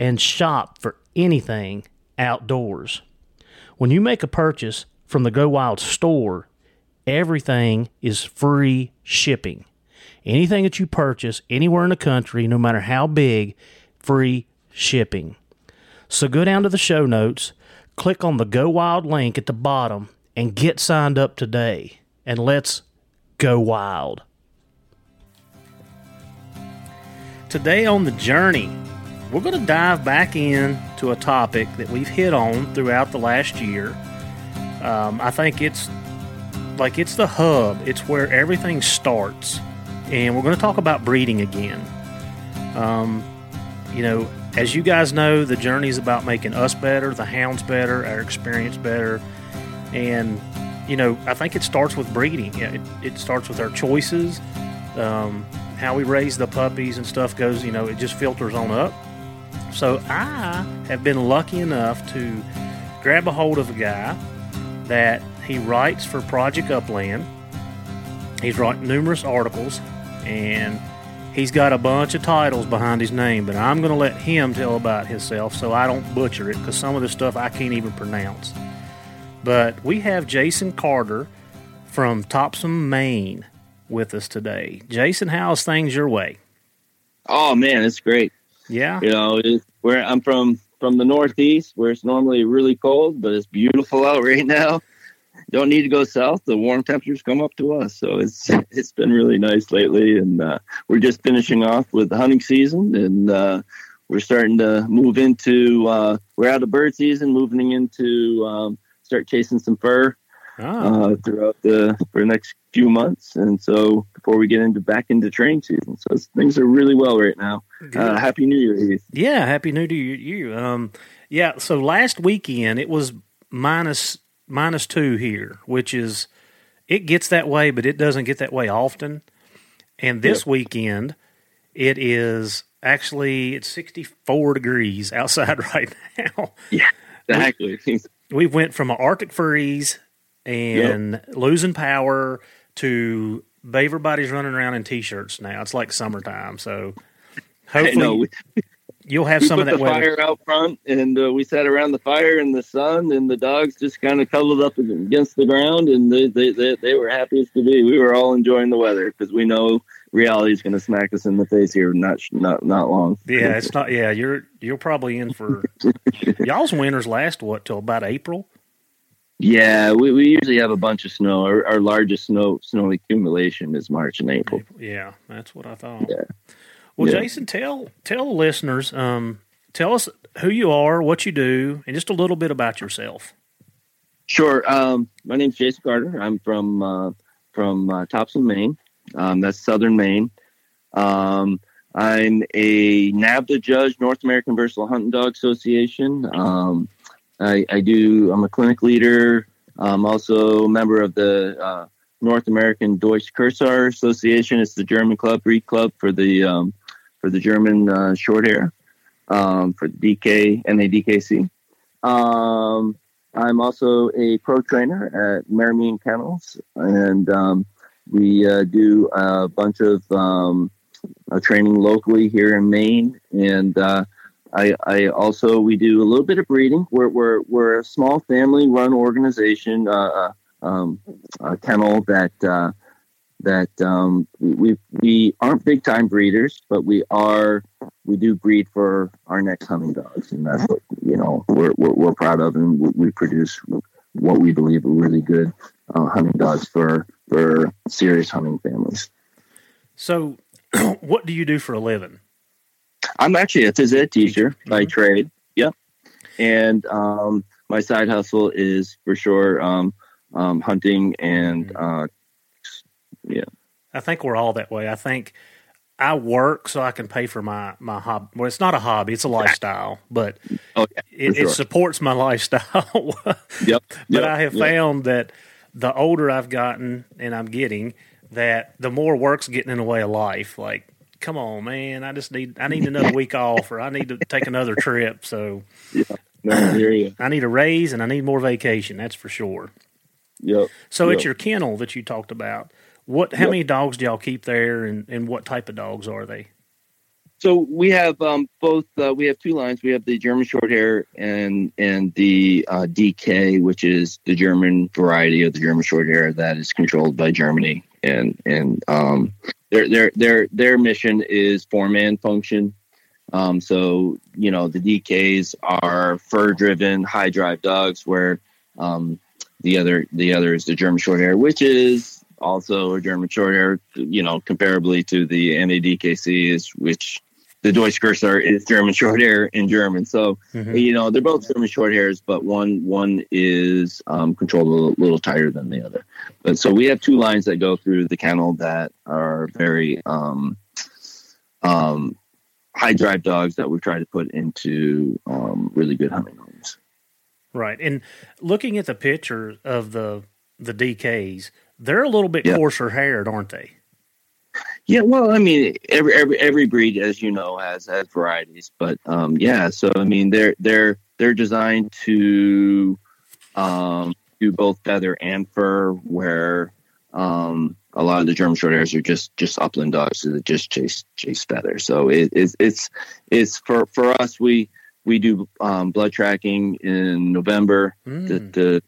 and shop for anything outdoors. When you make a purchase from the Go Wild store, everything is free shipping. Anything that you purchase anywhere in the country, no matter how big, free shipping. So go down to the show notes, click on the Go Wild link at the bottom, and get signed up today. And let's go wild. Today on the journey, we're going to dive back into a topic that we've hit on throughout the last year. Um, I think it's like it's the hub, it's where everything starts. And we're going to talk about breeding again. Um, you know, as you guys know, the journey is about making us better, the hounds better, our experience better. And, you know, I think it starts with breeding. It, it starts with our choices. Um, how we raise the puppies and stuff goes, you know, it just filters on up. So I have been lucky enough to grab a hold of a guy that he writes for Project Upland. He's written numerous articles and he's got a bunch of titles behind his name, but I'm going to let him tell about himself so I don't butcher it because some of the stuff I can't even pronounce. But we have Jason Carter from Topsham, Maine with us today. Jason, how's things your way? Oh man, it's great. Yeah. You know, where I'm from from the northeast where it's normally really cold, but it's beautiful out right now. Don't need to go south. The warm temperatures come up to us, so it's it's been really nice lately. And uh, we're just finishing off with the hunting season, and uh, we're starting to move into uh, we're out of bird season, moving into um, start chasing some fur Oh, uh, throughout the for the next few months, and so before we get into back into training season, so it's, things are really well right now. Uh, Happy New Year, Heath. yeah. Happy New Year to you. Um, yeah. So last weekend it was minus minus two here, which is it gets that way, but it doesn't get that way often. And this yeah. weekend, it is actually it's 64 degrees outside right now. Yeah, exactly. We, we went from an Arctic freeze and yep. losing power to everybody's running around in t-shirts now. It's like summertime, so hopefully you'll have we some of that the weather. fire out front, and uh, we sat around the fire in the sun, and the dogs just kind of cuddled up against the ground, and they they they, they were happy as to be. We were all enjoying the weather because we know reality is going to smack us in the face here not not not long. Yeah, it's not. Yeah, you're you're probably in for y'all's winters last what till about April. Yeah, we, we usually have a bunch of snow. Our, our largest snow snow accumulation is March and April. Yeah, that's what I thought. Yeah. Well, yeah. Jason, tell tell the listeners, um, tell us who you are, what you do, and just a little bit about yourself. Sure. Um, my name's Jason Carter. I'm from uh, from uh, Topsham, Maine. Um, that's Southern Maine. Um, I'm a NAVHDA judge, North American Versatile Hunting Dog Association. Um, I, I, do. I'm a clinic leader. I'm also a member of the uh, North American Deutsch Kurzhaar Association. It's the German club, breed club for the um, for the German uh, short hair um, for the DK NADKC. Um, I'm also a pro trainer at Merry Meeting Kennels, and um, we uh, do a bunch of um, training locally here in Maine, and uh, I, I, also we do a little bit of breeding. We're we're, we're a small family-run organization, uh, uh, um, a kennel that uh, that um, we we aren't big-time breeders, but we are we do breed for our next hunting dogs, and that's what you know we're we're, we're proud of, and we, we produce what we believe are really good uh, hunting dogs for for serious hunting families. So, what do you do for a living? I'm actually a phys ed teacher mm-hmm. by trade. Yep, and um, my side hustle is for sure um, um, hunting and mm-hmm. uh, yeah. I think we're all that way. I think I work so I can pay for my my hobby. Well, it's not a hobby; it's a lifestyle, but oh, it, sure. it, supports my lifestyle. yep. But yep. I have yep. found that the older I've gotten, and I'm getting, that the more work's getting in the way of life. Like, come on, man! I just need I need another week off, or I need to take another trip. So, yeah. No, I. I need a raise, and I need more vacation. That's for sure. Yep. So yep. it's your kennel that you talked about. What? How yep. many dogs do y'all keep there, and, and what type of dogs are they? So we have um, both. Uh, we have two lines. We have the German Shorthair and and the uh, DK, which is the German variety of the German Shorthair that is controlled by Germany. And and um, their their their their mission is form and function. Um, so you know the DKs are fur driven, high drive dogs, where um, the other the other is the German Shorthair, which is also a German short hair, you know, comparably to the NADKC is which the Deutsch Kurzhaar is German short hair in German. So, mm-hmm. you know, they're both German short hairs, but one one is um, controlled a little, little, tighter than the other. But so we have two lines that go through the kennel that are very um, um, high drive dogs that we try to put into um, really good hunting homes. Right, and looking at the picture of the the DKs, they're a little bit yeah. coarser haired, aren't they? Yeah, well, I mean, every every every breed, as you know, has has varieties, but um, yeah. So I mean, they're they're they're designed to um, do both feather and fur, where um, a lot of the German short hairs are just just upland dogs that just chase chase feather. So it, it's it's it's for for us we we do um, blood tracking in November mm. to, to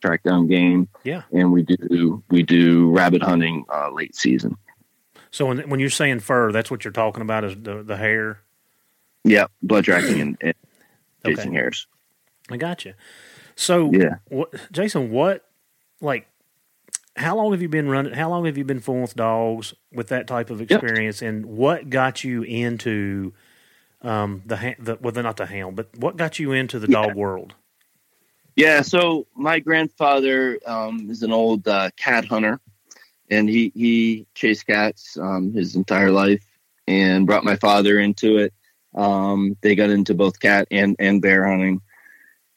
track down game. Yeah, and we do we do rabbit hunting uh, late season. So when when you're saying fur, that's what you're talking about is the the hair. Yeah, blood tracking and, and chasing okay. hairs. I got you. So yeah, what, Jason, what like? How long have you been running? How long have you been fooling with dogs with that type of experience? Yep. And what got you into um, the the well, not the hound, but what got you into the yeah. dog world? Yeah, so my grandfather um, is an old uh, cat hunter, and he he chased cats um, his entire life, and brought my father into it. Um, they got into both cat and and bear hunting,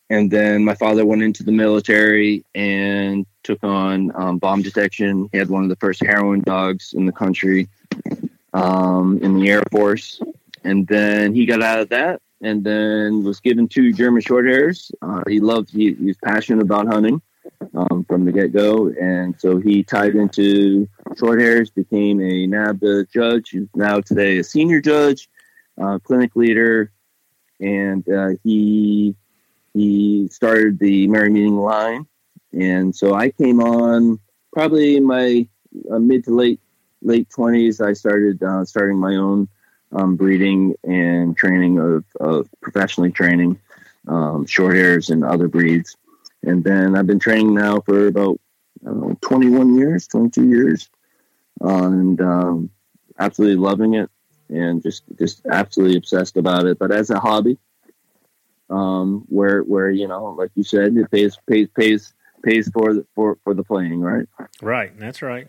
and then my father went into the military and took on um, bomb detection. He had one of the first heroin dogs in the country um, in the Air Force. And then he got out of that and then was given two German short hairs. Uh, he loved, he, he was passionate about hunting um, from the get go. And so he tied into short hairs, became a NAVHDA judge. He's now today a senior judge, uh, clinic leader. And uh, he he started the Merry Meeting line, and so I came on probably in my uh, mid to late late twenties. I started uh, starting my own um, breeding and training of, of professionally training um, short hairs and other breeds, and then I've been training now for about know, 21 years, 22 years, and um, absolutely loving it, and just just absolutely obsessed about it. But as a hobby, um, where where you know, like you said, it pays pays pays pays for the, for for the playing, right? Right, that's right.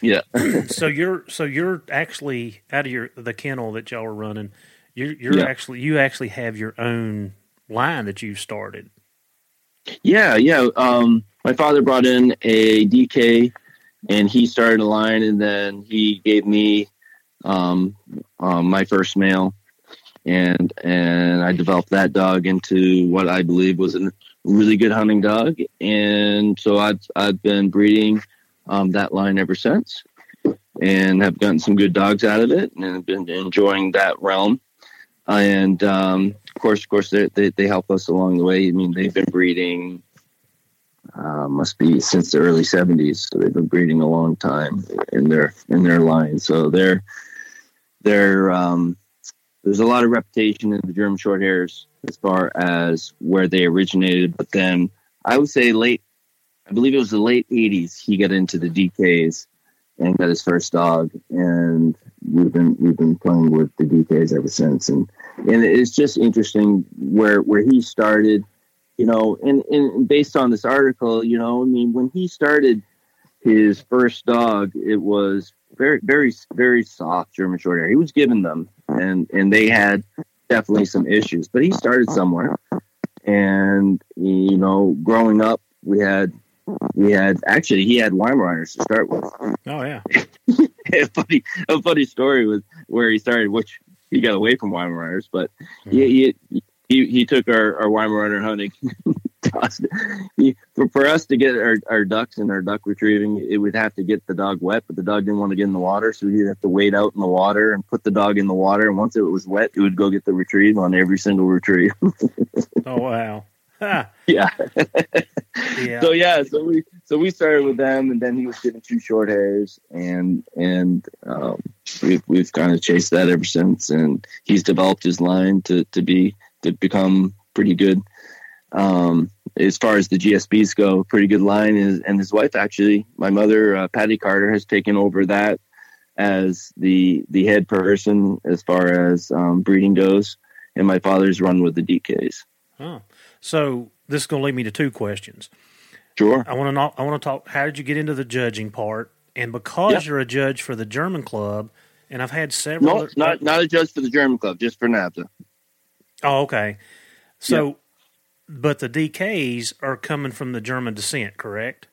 Yeah. so you're so you're actually out of your the kennel that y'all are running. You're you're yeah. actually you actually have your own line that you've started. Yeah, yeah. Um, my father brought in a DK, and he started a line, and then he gave me um, um, my first male, and and I developed that dog into what I believe was a really good hunting dog, and so I've I've been breeding um, that line ever since, and have gotten some good dogs out of it, and have been enjoying that realm. And um, of course, of course, they, they, they help us along the way. I mean, they've been breeding uh, must be since the early '70s, so they've been breeding a long time in their in their line. So they're they're um, there's a lot of reputation in the German short hairs as far as where they originated. But then I would say late, I believe it was the late 80s, he got into the DKs and got his first dog. And we've been, we've been playing with the DKs ever since. And, and it's just interesting where, where he started, you know, and, and based on this article, you know, I mean, when he started his first dog, it was very, very, very soft German short hair. He was given them and and they had definitely some issues. But he started somewhere, and you know, growing up, we had we had actually he had Weimaraners to start with. Oh yeah, a funny a funny story was where he started, which he got away from Weimaraners, but mm-hmm. he, he he he took our our Weimaraner hunting for, for us to get our, our ducks and our duck retrieving, it would have to get the dog wet, but the dog didn't want to get in the water, so he'd have to wait out in the water and put the dog in the water. And once it was wet, it would go get the retrieve on every single retrieve. oh wow! yeah. yeah. So yeah, so we so we started with them, and then he was getting two short hairs, and and um, we've we've kind of chased that ever since, and he's developed his line to to be to become pretty good um, as far as the GSPs go, pretty good line. Is, and his wife, actually, my mother, uh, Patty Carter, has taken over that as the the head person as far as um, breeding goes. And my father's run with the DKs. Huh. So this is going to lead me to two questions. Sure. I want to know, I want to talk. How did you get into the judging part? And because yep. you're a judge for the German club, and I've had several. No, not not a judge for the German club, just for NAVHDA. Oh, okay. So yep. But the DKs are coming from the German descent, correct?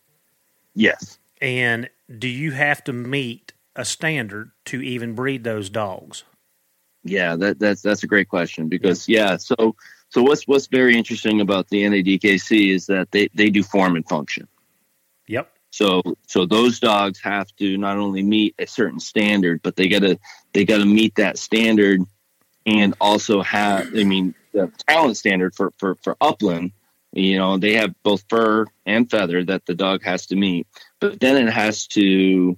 Yes. And do you have to meet a standard to even breed those dogs? Yeah, that, that's that's a great question because yeah, so so what's what's very interesting about the NADKC is that they, they do form and function. Yep. So so those dogs have to not only meet a certain standard, but they gotta they gotta meet that standard and also have I mean the talent standard for, for, for upland, you know, they have both fur and feather that the dog has to meet, but then it has to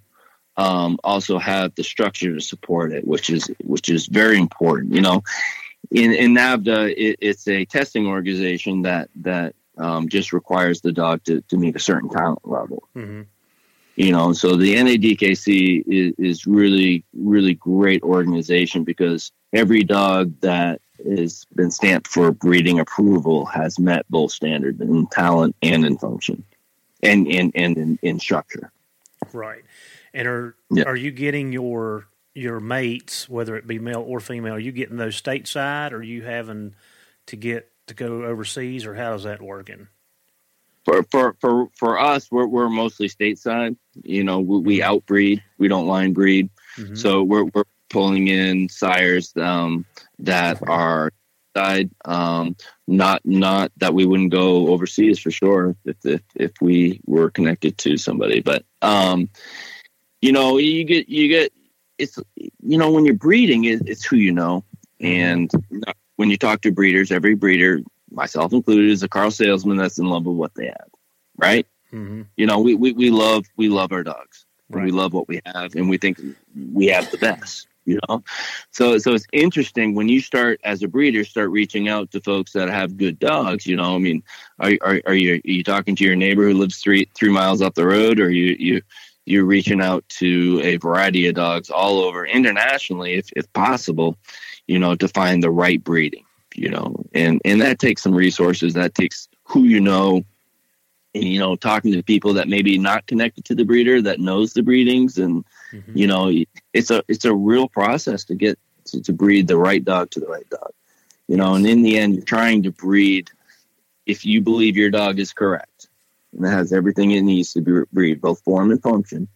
um, also have the structure to support it, which is which is very important. You know, in in NAVHDA, it, it's a testing organization that that um, just requires the dog to, to meet a certain talent level. Mm-hmm. You know, so the NADKC is, is really really great organization because every dog that has been stamped for breeding approval has met both standard in talent and in function and and, and in, in structure right and are are you getting your your mates whether it be male or female are you getting those stateside or are you having to get to go overseas, or how is that working? For for for for us, we're we're mostly stateside. You know, we, we outbreed. We don't line breed. Mm-hmm. So we're we're pulling in sires um, that are side. Um, not not that we wouldn't go overseas for sure if if, if we were connected to somebody, but um, you know, you get you get it's you know when you're breeding, it, it's who you know, and when you talk to breeders, every breeder, myself included, is a car salesman that's in love with what they have, right? Mm-hmm. You know, we, we we love we love our dogs. Right. We love what we have, and we think we have the best you know so so it's interesting when you start as a breeder start reaching out to folks that have good dogs you know i mean are, are, are you are you talking to your neighbor who lives three three miles up the road or you you you're reaching out to a variety of dogs all over internationally if, if possible you know to find the right breeding you know and and that takes some resources that takes who you know and, you know talking to people that maybe not connected to the breeder that knows the breedings and Mm-hmm. You know, it's a it's a real process to get to, to breed the right dog to the right dog. You know, and in the end, you're trying to breed if you believe your dog is correct and it has everything it needs to be breed, both form and function.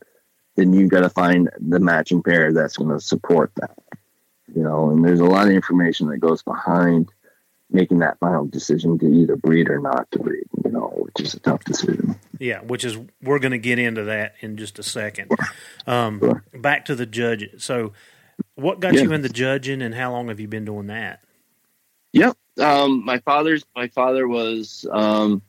Then you've got to find the matching pair that's going to support that. You know, and there's a lot of information that goes behind making that final decision to either breed or not to breed, you know, which is a tough decision. Yeah, which is we're going to get into that in just a second. Um, sure. Back to the judge. So, what got yeah. you into judging, and how long have you been doing that? Yep, um, my father's my father was um,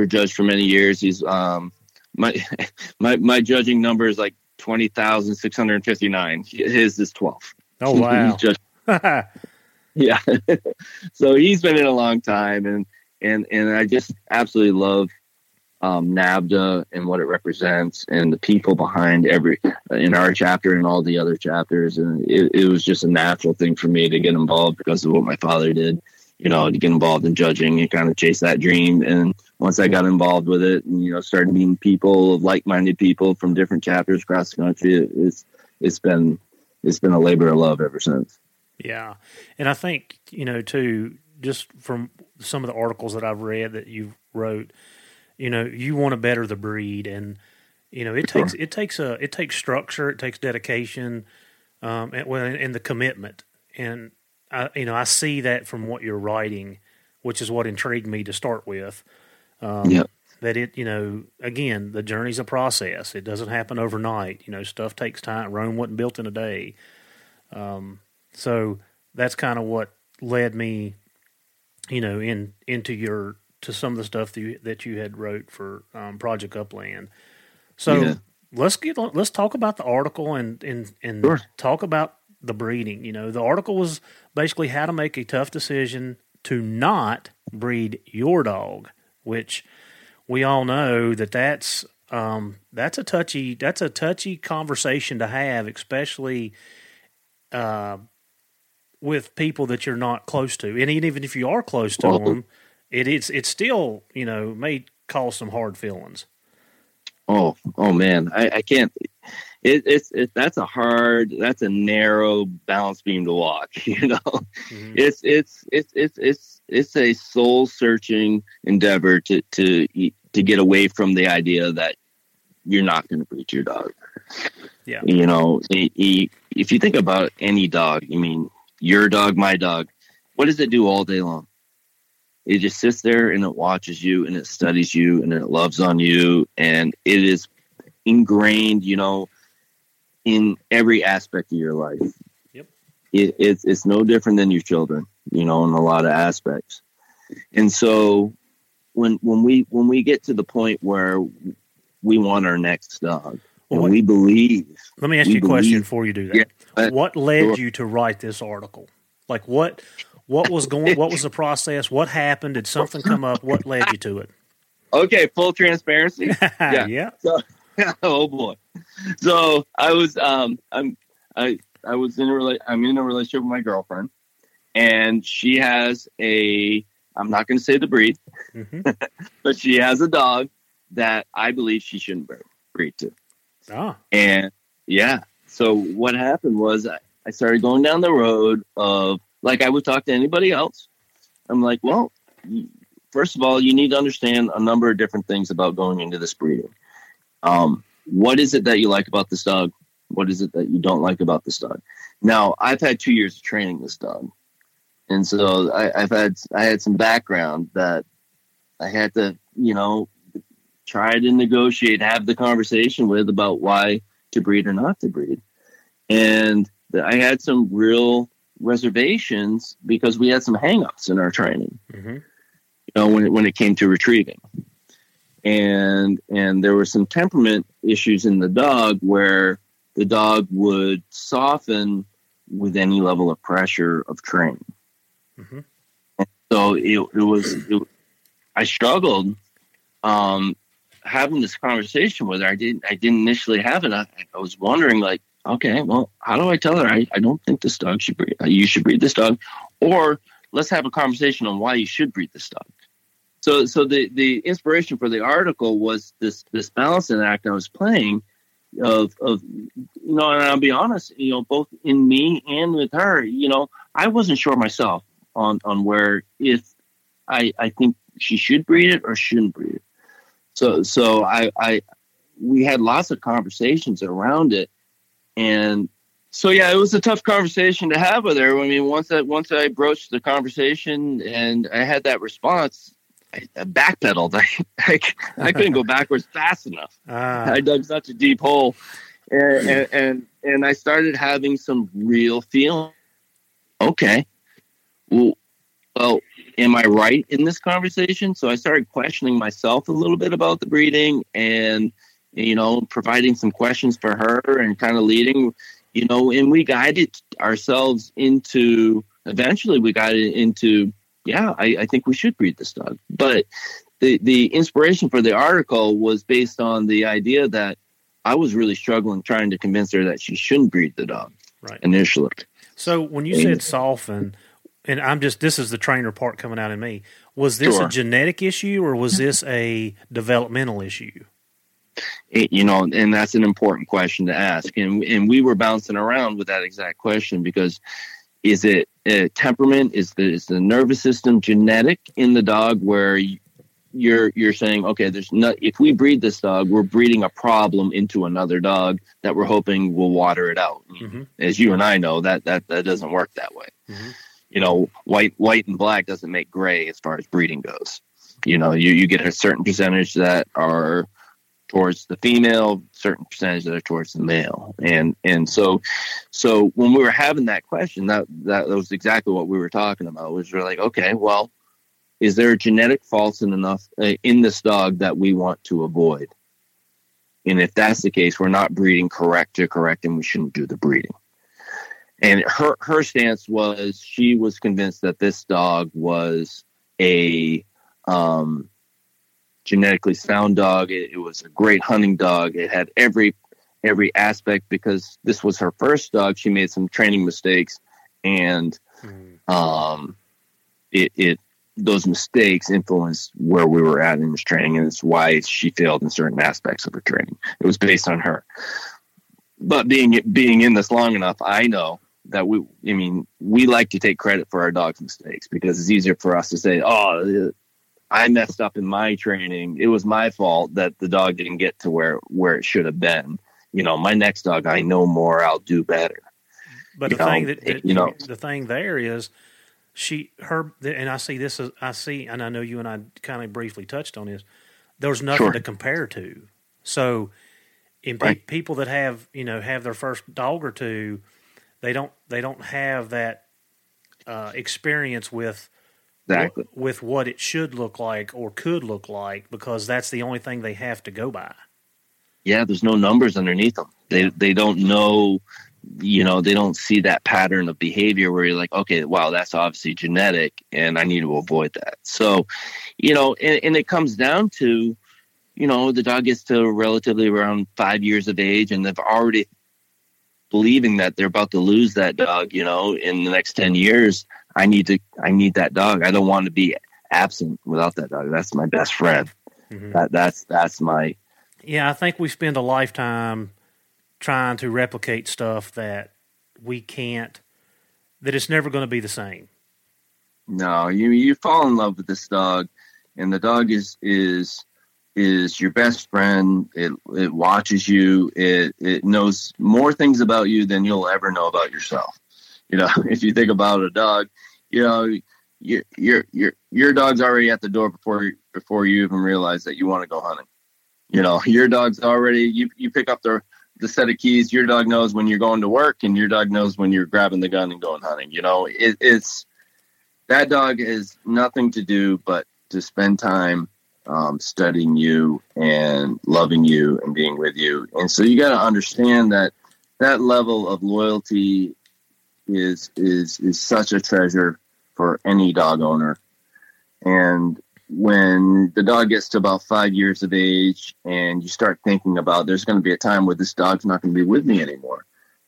for judge for many years. He's um, my my my judging number is like twenty thousand six hundred fifty nine. His is twelve. Oh wow! Yeah. so he's been in a long time and and and I just absolutely love um, NAVHDA and what it represents and the people behind every in our chapter and all the other chapters and it, it was just a natural thing for me to get involved because of what my father did you know to get involved in judging and kind of chase that dream. And once i got involved with it and you know started meeting people like-minded people from different chapters across the country it, it's it's been it's been a labor of love ever since. Yeah, and I think you know too, just from some of the articles that I've read that you wrote, you know, you want to better the breed, and you know, it sure. takes it takes a it takes structure, it takes dedication, um, and well, and the commitment, and I, you know, I see that from what you're writing, which is what intrigued me to start with. Um, yep. That it, you know, again, the journey's a process. It doesn't happen overnight. You know, stuff takes time. Rome wasn't built in a day. Um, so that's kind of what led me, you know, in into your to some of the stuff that you, that you had wrote for um, Project Upland. So yeah. let's get let's talk about the article and and and sure. talk about the breeding. You know, the article was basically how to make a tough decision to not breed your dog, which we all know that that's um, that's a touchy that's a touchy conversation to have, especially uh, with people that you're not close to, and even if you are close to well, them, it is it's still you know may cause some hard feelings. Oh, oh man, I, I can't. It, it's it, that's a hard, that's a narrow balance beam to walk. You know, mm-hmm. it's it's it's it's it's it's a soul searching endeavor to to to get away from the idea that you're not going to breed your dog. Yeah, you know, if you think about any dog, I mean, your dog, my dog. What does it do all day long? It just sits there and it watches you and it studies you and it loves on you and it is ingrained, you know, in every aspect of your life. Yep. It, it's it's no different than your children, you know, in a lot of aspects. And so when when we when we get to the point where we want our next dog, well, and we believe. Let me ask you a question before you do that. Yeah, uh, what led sure. you to write this article? Like what what was going what was the process? What happened? Did something come up? What led you to it? Okay, full transparency. yeah. yeah. So, oh boy. So I was um I'm I I was in a rela- I'm in a relationship with my girlfriend and she has a I'm not going to say the breed, mm-hmm. but she has a dog that I believe she shouldn't breed to. Ah. And yeah, so what happened was I, I started going down the road of like I would talk to anybody else. I'm like, well, first of all, you need to understand a number of different things about going into this breeding. Um, what is it that you like about this dog? What is it that you don't like about this dog? Now, I've had two years of training this dog, and so I, I've had I had some background that I had to, you know, try to negotiate, have the conversation with about why to breed or not to breed, and I had some real reservations because we had some hangups in our training. Mm-hmm. You know, when it, when it came to retrieving, and and there were some temperament issues in the dog where the dog would soften with any level of pressure of training. Mm-hmm. So it, it was, it, I struggled um, having this conversation with her. I didn't, I didn't initially have it. I, I, was wondering, like, okay, well, how do I tell her I, I don't think this dog should breed? You should breed this dog, or let's have a conversation on why you should breed this dog. So, so the the inspiration for the article was this this balancing act I was playing of of you know, and I'll be honest, you know, both in me and with her, you know, I wasn't sure myself on on where if I I think she should breed it or shouldn't breed it. So so I I we had lots of conversations around it, and so yeah, it was a tough conversation to have with her. I mean, once I once I broached the conversation and I had that response, I, I backpedaled. I, I, I couldn't go backwards fast enough. Ah. I dug such a deep hole, and, and, and and I started having some real feeling. Okay, well, well, am I right in this conversation? So I started questioning myself a little bit about the breeding, and you know, providing some questions for her and kind of leading, you know, and we guided ourselves into. Eventually, we got into yeah, I, I think we should breed this dog. But the the inspiration for the article was based on the idea that I was really struggling trying to convince her that she shouldn't breed the dog right. initially. So when you said soften, and I'm just this is the trainer part coming out in me. Was this sure. a genetic issue or was this a developmental issue? It, you know, and that's an important question to ask. And and we were bouncing around with that exact question because is it uh, temperament? Is the is the nervous system genetic in the dog where you're you're saying okay, there's not if we breed this dog, we're breeding a problem into another dog that we're hoping will water it out. Mm-hmm. As you and I know, that that that doesn't work that way. Mm-hmm. You know, white white and black doesn't make gray as far as breeding goes. You know, you you get a certain percentage that are towards the female, certain percentage that are towards the male. And and so so when we were having that question, that that was exactly what we were talking about. Was we're like, okay, well, is there a genetic fault in enough uh, in this dog that we want to avoid? And if that's the case, we're not breeding correct to correct, and we shouldn't do the breeding. And her her stance was she was convinced that this dog was a um, genetically sound dog. It, it, was a great hunting dog. It had every every aspect because this was her first dog. She made some training mistakes, and mm. um, it, it those mistakes influenced where we were at in this training, and it's why she failed in certain aspects of her training. It was based on her. But being being in this long enough, I know that we i mean we like to take credit for our dog's mistakes because it's easier for us to say oh I messed up in my training. It was my fault that the dog didn't get to where where it should have been. You know, my next dog, I know more. I'll do better. But you the know, thing that, that, you know, the thing there is, she her and I see this as I see, and I know you and I kind of briefly touched on this. There's nothing sure. to compare to. So, in right. people that have you know have their first dog or two, they don't they don't have that uh, experience with exactly. with what it should look like or could look like because that's the only thing they have to go by. Yeah, there's no numbers underneath them. They they don't know, you know, they don't see that pattern of behavior where you're like, okay, wow, that's obviously genetic, and I need to avoid that. So, you know, and, and it comes down to, you know, the dog gets to relatively around five years of age, and they've already believing that they're about to lose that dog, you know, in the next 10 years, I need to, I need that dog. I don't want to be absent without that dog. That's my best friend. Mm-hmm. That, that's, that's my. Yeah. I think we spend a lifetime trying to replicate stuff that we can't, that it's never going to be the same. No, you you fall in love with this dog, and the dog is is is your best friend. It it watches you. It it knows more things about you than you'll ever know about yourself. You know, if you think about a dog, you know, your your your your dog's already at the door before before you even realize that you want to go hunting. You know, your dog's already you you pick up the the set of keys. Your dog knows when you're going to work, and your dog knows when you're grabbing the gun and going hunting. You know, it, it's that dog has nothing to do but to spend time um, studying you and loving you and being with you. And so you got to understand that that level of loyalty is is is such a treasure for any dog owner. And when the dog gets to about five years of age and you start thinking about there's going to be a time where this dog's not going to be with me anymore.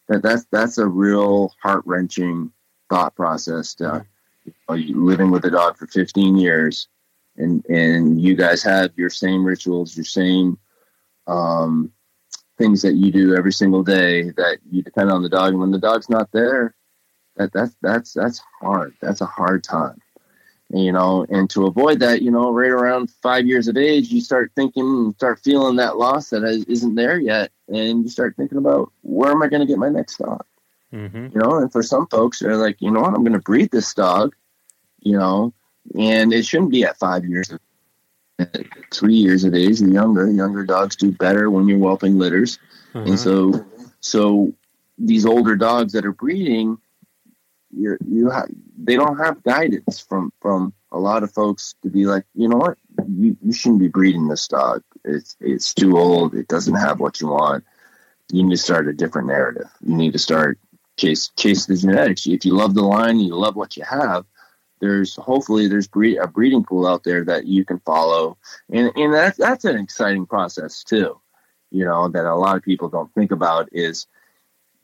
That that's that's a real heart-wrenching thought process to, you know, living with a dog for 15 years and and you guys have your same rituals your same um, things that you do every single day that you depend on the dog. And when the dog's not there that that's that's that's hard that's a hard time you know, and to avoid that, you know, right around five years of age, you start thinking, start feeling that loss that isn't there yet, and you start thinking about where am I going to get my next dog, mm-hmm. you know. And for some folks, they're like, you know what, I'm going to breed this dog, you know, and it shouldn't be at five years, at three years of age, and younger. Younger dogs do better when you're whelping litters, and uh-huh. so, so these older dogs that are breeding you you have they don't have guidance from from a lot of folks to be like you know what? You, you shouldn't be breeding this dog. It's it's too old. It doesn't have what you want. You need to start a different narrative. You need to start chase chase the genetics. If you love the line you love what you have there's hopefully there's breed, a breeding pool out there that you can follow. And and that's that's an exciting process too you know that a lot of people don't think about is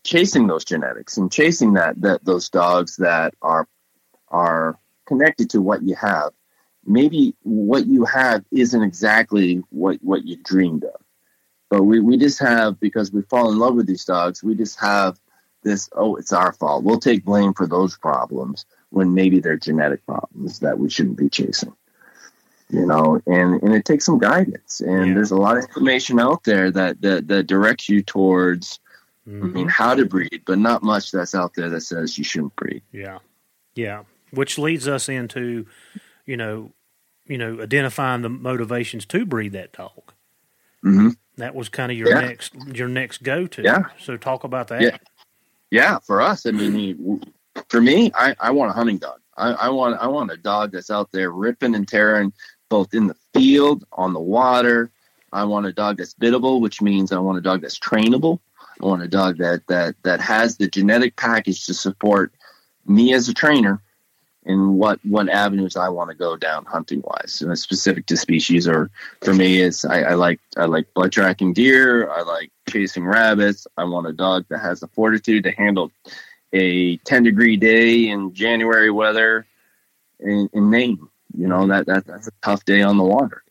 chasing those genetics and chasing that that those dogs that are are connected to what you have. Maybe what you have isn't exactly what what you dreamed of, but we we just have because we fall in love with these dogs. We just have this. Oh, it's our fault. We'll take blame for those problems when maybe they're genetic problems that we shouldn't be chasing you know and and it takes some guidance and yeah. there's a lot of information out there that, that that directs you towards Mm-hmm. I mean, how to breed, but not much that's out there that says you shouldn't breed. Yeah, yeah. Which leads us into, you know, you know, identifying the motivations to breed that dog. Mm-hmm. That was kind of your yeah. next your next go to. Yeah. So talk about that. Yeah. Yeah. For us, I mean, for me, I, I want a hunting dog. I, I want I want a dog that's out there ripping and tearing, both in the field, on the water. I want a dog that's biddable, which means I want a dog that's trainable. Want a dog that that that has the genetic package to support me as a trainer in what what avenues I want to go down hunting wise, and specific to species. Or for me, is I, I like I like blood tracking deer. I like chasing rabbits. I want a dog that has the fortitude to handle a 10 degree day in January weather in, in Maine. You know that, that that's a tough day on the water.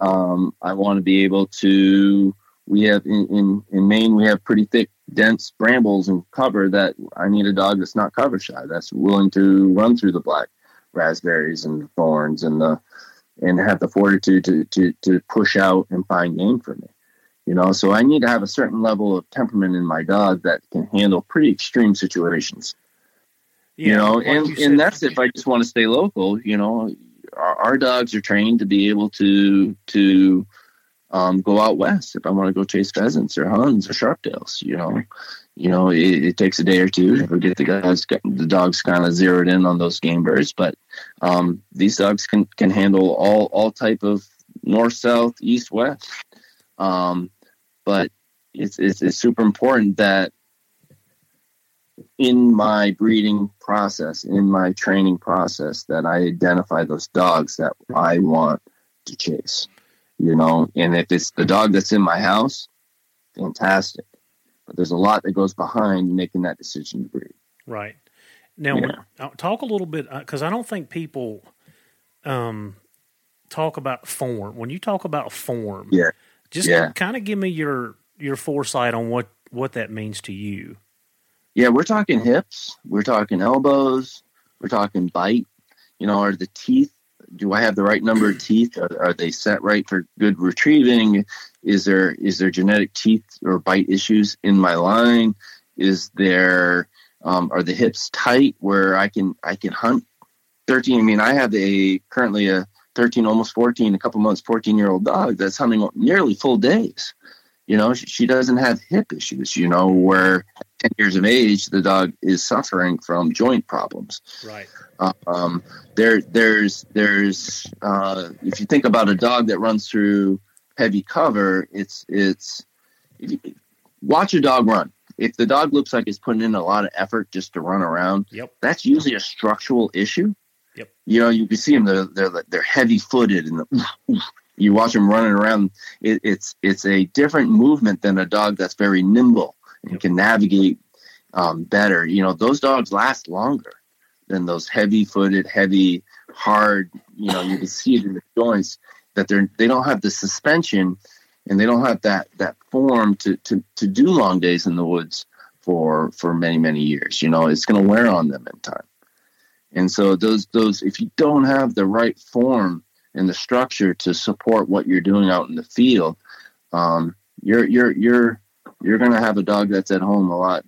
Um, I want to be able to we have in, in, in Maine, we have pretty thick, dense brambles and cover that I need a dog that's not cover shy, that's willing to run through the black raspberries and thorns and the, and have the fortitude to, to, to push out and find game for me. You know, so I need to have a certain level of temperament in my dog that can handle pretty extreme situations. Yeah, you know, and, you and that's if I just want to stay local, you know, our, our dogs are trained to be able to, to, um, go out west if I want to go chase pheasants or huns or sharptails. You know, you know, it, it takes a day or two to get the guys, the dogs kind of zeroed in on those game birds. But um, these dogs can can handle all all type of north, south, east, west. Um, but it's, it's it's super important that in my breeding process, in my training process, that I identify those dogs that I want to chase you know. And if it's the dog that's in my house, fantastic. But there's a lot that goes behind making that decision to breed. Right. Now, yeah. Uh, talk a little bit because uh, I don't think people um, talk about form. When you talk about form, yeah, just yeah. kind of give me your your foresight on what what that means to you. Yeah, we're talking hips, we're talking elbows, we're talking bite, you know, are the teeth do I have the right number of teeth? Are, are, they set right for good retrieving? Is there is there genetic teeth or bite issues in my line? Is there um, are the hips tight where I can I can hunt 13? I mean, I have a currently a 13, almost 14, a couple months, 14 year old dog that's hunting nearly full days. You know, she, she doesn't have hip issues. You know, where 10 years of age, the dog is suffering from joint problems. Right. Um, there, there's, there's, uh, if you think about a dog that runs through heavy cover, it's, it's, you, watch a dog run. If the dog looks like it's putting in a lot of effort just to run around, yep. that's usually a structural issue. Yep. You know, you can see them; they're they're they're heavy footed, and the, you watch them running around. It, it's it's a different movement than a dog that's very nimble and can navigate um, better. You know, those dogs last longer than those heavy footed, heavy, hard. You know, you can see it in the joints that they're they don't have the suspension and they don't have that that form to to to do long days in the woods for for many many years. You know, it's going to wear on them in time. And so those those if you don't have the right form and the structure to support what you're doing out in the field, um, you're you're you're you're going to have a dog that's at home a lot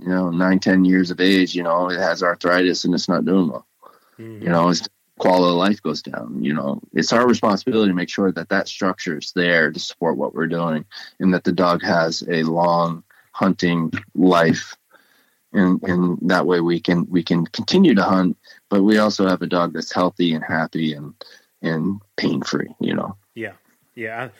you know, nine, ten years of age, you know, it has arthritis and it's not doing well. Mm-hmm. You know, its quality of life goes down. You know, it's our responsibility to make sure that that structure is there to support what we're doing, and that the dog has a long hunting life, and and that way we can we can continue to hunt, but we also have a dog that's healthy and happy and and pain free. You know. Yeah, yeah. I,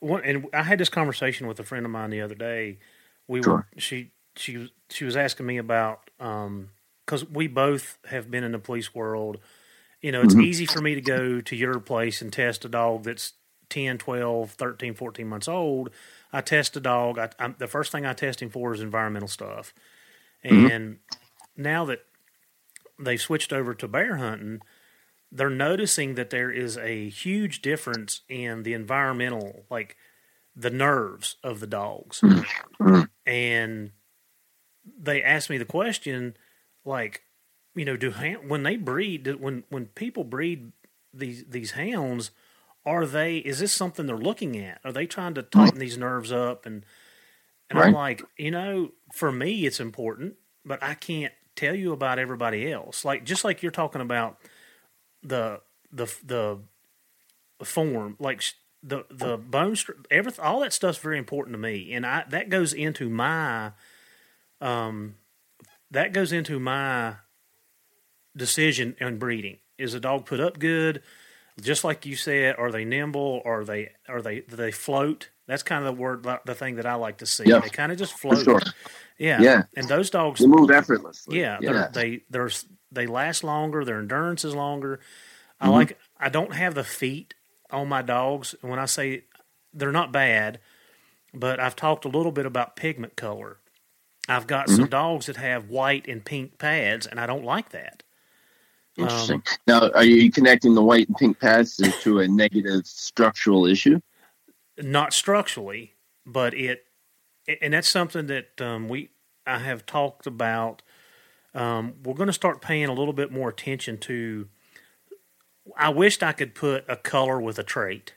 one, and I had this conversation with a friend of mine the other day. We sure. were she she she was asking me about because um, we both have been in the police world. You know, it's mm-hmm. easy for me to go to your place and test a dog that's 10, 12, 13, 14 months old. I test a dog. I, the first thing I test him for is environmental stuff. Mm-hmm. And mm-hmm. now that they've switched over to bear hunting, they're noticing that there is a huge difference in the environmental, like the nerves of the dogs. Mm-hmm. And they asked me the question, like, you know, do when they breed, when when people breed these these hounds, are they? Is this something they're looking at? Are they trying to tighten these nerves up? And and right. I'm like, you know, for me, it's important, but I can't tell you about everybody else. Like just like you're talking about the the the form, like the the bone, everything, all that stuff's very important to me, and I that goes into my um, that goes into my decision on breeding. Is a dog put up good? Just like you said, are they nimble? Are they are they they float? That's kind of the word, the thing that I like to see. Yeah. They kind of just float. Sure. Yeah, yeah. And those dogs they move effortlessly. Yeah, yeah. they they're they last longer. Their endurance is longer. I mm-hmm. like. I don't have the feet on my dogs. When I say they're not bad, but I've talked a little bit about pigment color. I've got mm-hmm. some dogs that have white and pink pads, and I don't like that. Interesting. Um, now, are you connecting the white and pink pads to a negative structural issue? Not structurally, but it, and that's something that um, we I have talked about. Um, we're going to start paying a little bit more attention to. I wished I could put a color with a trait.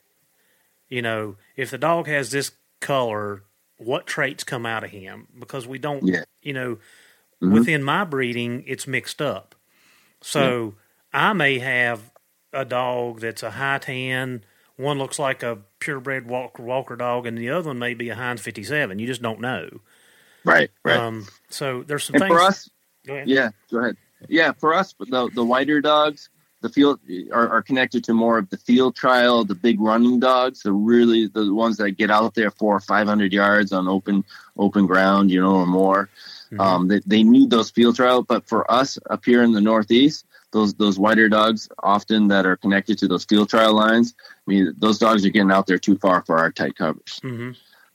You know, if the dog has this color, what traits come out of him because we don't, yeah. you know, mm-hmm. within my breeding, it's mixed up. So yeah. I may have a dog that's a high tan. One looks like a purebred Walker Walker dog, and the other one may be a Heinz 57. You just don't know. Right, right. Um, so there's some and things. For us, go yeah, go ahead. Yeah, for us, the the whiter dogs, the field are, are, connected to more of the field trial, the big running dogs, the really the ones that get out there for 500 yards on open open ground, you know, or more. Mm-hmm. Um, they, they need those field trial, but for us up here in the Northeast, those those whiter dogs often that are connected to those field trial lines. I mean, those dogs are getting out there too far for our tight covers. Mm-hmm.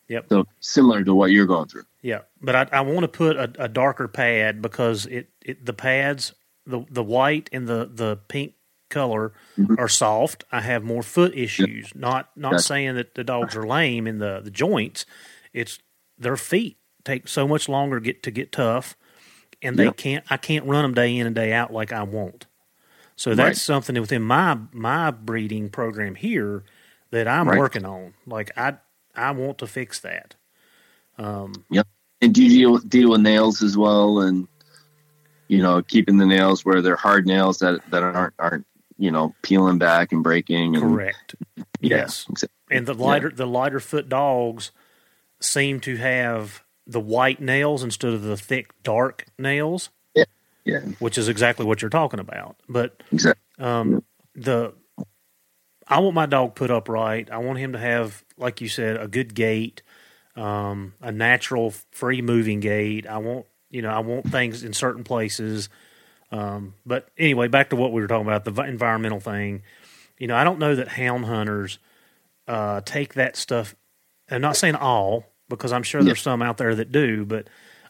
Yep. So similar to what you're going through. Yeah, but I, I want to put a, a darker pad because it, it the pads the the white and the the pink color mm-hmm. are soft. I have more foot issues. Yep. Not not gotcha. saying that the dogs are lame in the, the joints. It's their feet take so much longer get to get tough, and they yep. can't. I can't run them day in and day out like I want. So that's right. something within my my breeding program here that I'm right. working on. Like I I want to fix that. Um, yep. And do you deal, deal with nails as well, and you know, keeping the nails where they're hard nails that that aren't aren't you know peeling back and breaking. And, Correct. Yes. exactly. And the lighter yeah. the lighter foot dogs seem to have the white nails instead of the thick dark nails. Yeah. Yeah. Which is exactly what you're talking about. But exactly. Um, the I want my dog put up right. I want him to have, like you said, a good gait, um, a natural, free moving gait. I want you know I want things in certain places. Um, but anyway, back to what we were talking about the environmental thing. You know, I don't know that hound hunters uh, take that stuff. I'm not saying all because I'm sure there's some out there that do, but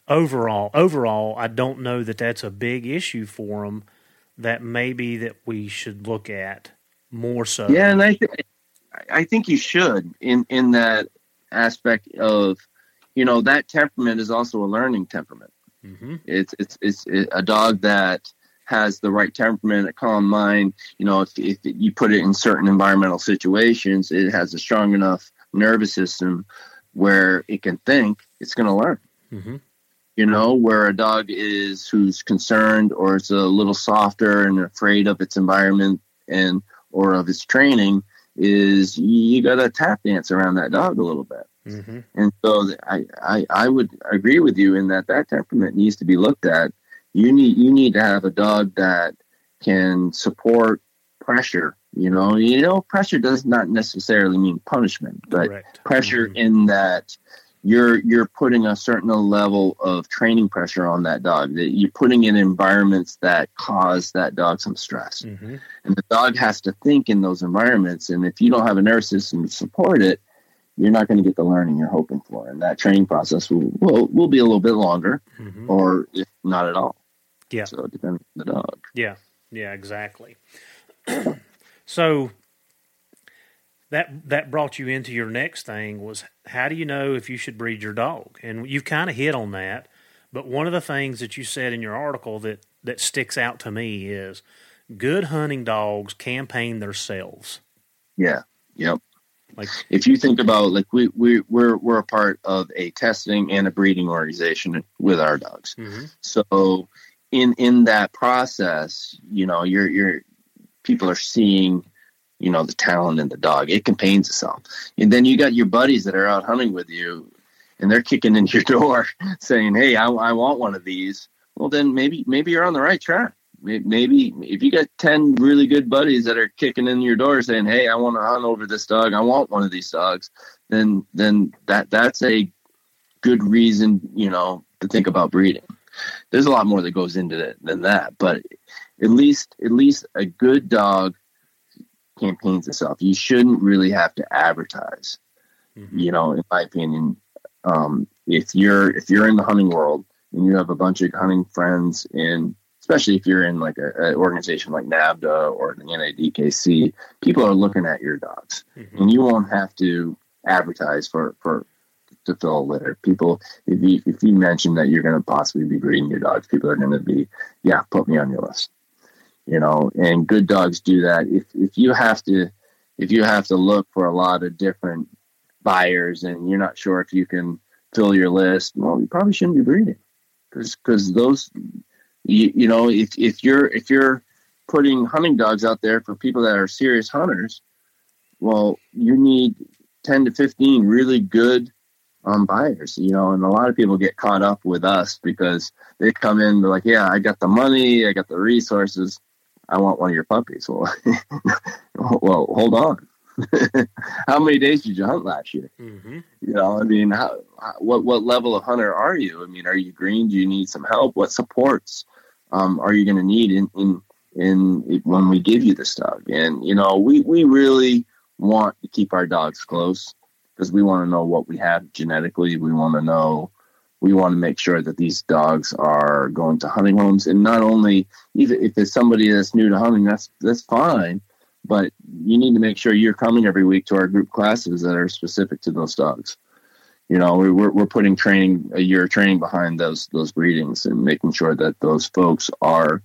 overall, overall, I don't know that that's a big issue for them. That maybe that we should look at more so. Yeah, and I th- I think you should in in that aspect of you know that temperament is also a learning temperament. Mm-hmm. It's it's it's a dog that has the right temperament, a calm mind. You know, if, if you put it in certain environmental situations, it has a strong enough nervous system where it can think. It's going to learn. Mm-hmm. You know, where a dog is who's concerned or is a little softer and afraid of its environment and or of its training is you got to tap dance around that dog a little bit. Mm-hmm. And so I, I, I would agree with you in that that temperament needs to be looked at. You need you need to have a dog that can support pressure. You know, you know, pressure does not necessarily mean punishment, but Correct. pressure mm-hmm. in that you're you're putting a certain level of training pressure on that dog. That you're putting in environments that cause that dog some stress, mm-hmm. and the dog has to think in those environments. And if you don't have a nervous system to support it, you're not going to get the learning you're hoping for, and that training process will will, will be a little bit longer, mm-hmm. or if not at all. Yeah. So it depends on the dog. Yeah. Yeah. Exactly. so that that brought you into your next thing was how do you know if you should breed your dog? And you've kind of hit on that, but one of the things that you said in your article that that sticks out to me is good hunting dogs campaign themselves. Yeah. Yep. Like if you think about like we we we're we're a part of a testing and a breeding organization with our dogs. Mm-hmm. So in in that process, you know, you're you're people are seeing you know the talent in the dog. It campaigns itself, and then you got your buddies that are out hunting with you, and they're kicking in your door saying, "Hey, I, I want one of these." Well, then maybe maybe you're on the right track maybe if you got 10 really good buddies that are kicking in your door saying hey i want to hunt over this dog i want one of these dogs then then that that's a good reason you know to think about breeding there's a lot more that goes into it than that but at least at least a good dog campaigns itself you shouldn't really have to advertise mm-hmm. you know in my opinion um, if you're if you're in the hunting world and you have a bunch of hunting friends in especially if you're in like an organization like NAVHDA or the NADKC, people are looking at your dogs, mm-hmm. and you won't have to advertise for for to fill a litter. People, if you if you mention that you're going to possibly be breeding your dogs, people are going to be, yeah, put me on your list. You know, and good dogs do that. If if you have to, if you have to look for a lot of different buyers and you're not sure if you can fill your list, well, you probably shouldn't be breeding because because those you, you know, if, if you're if you're putting hunting dogs out there for people that are serious hunters, well, you need ten to fifteen really good um, buyers, you know, and a lot of people get caught up with us because they come in, they're like, yeah, I got the money, I got the resources, I want one of your puppies. Well, well, hold on. how many days did you hunt last year? Mm-hmm. You know, I mean, how, what what level of hunter are you? I mean, are you green? Do you need some help? What supports? um, are you going to need in, in in when we give you this dog? And you know, we we really want to keep our dogs close because we want to know what we have genetically. We want to know. We want to make sure that these dogs are going to hunting homes, and not only if it's somebody that's new to hunting, that's that's fine. But you need to make sure you're coming every week to our group classes that are specific to those dogs you know we're we're putting training a year of training behind those those breedings and making sure that those folks are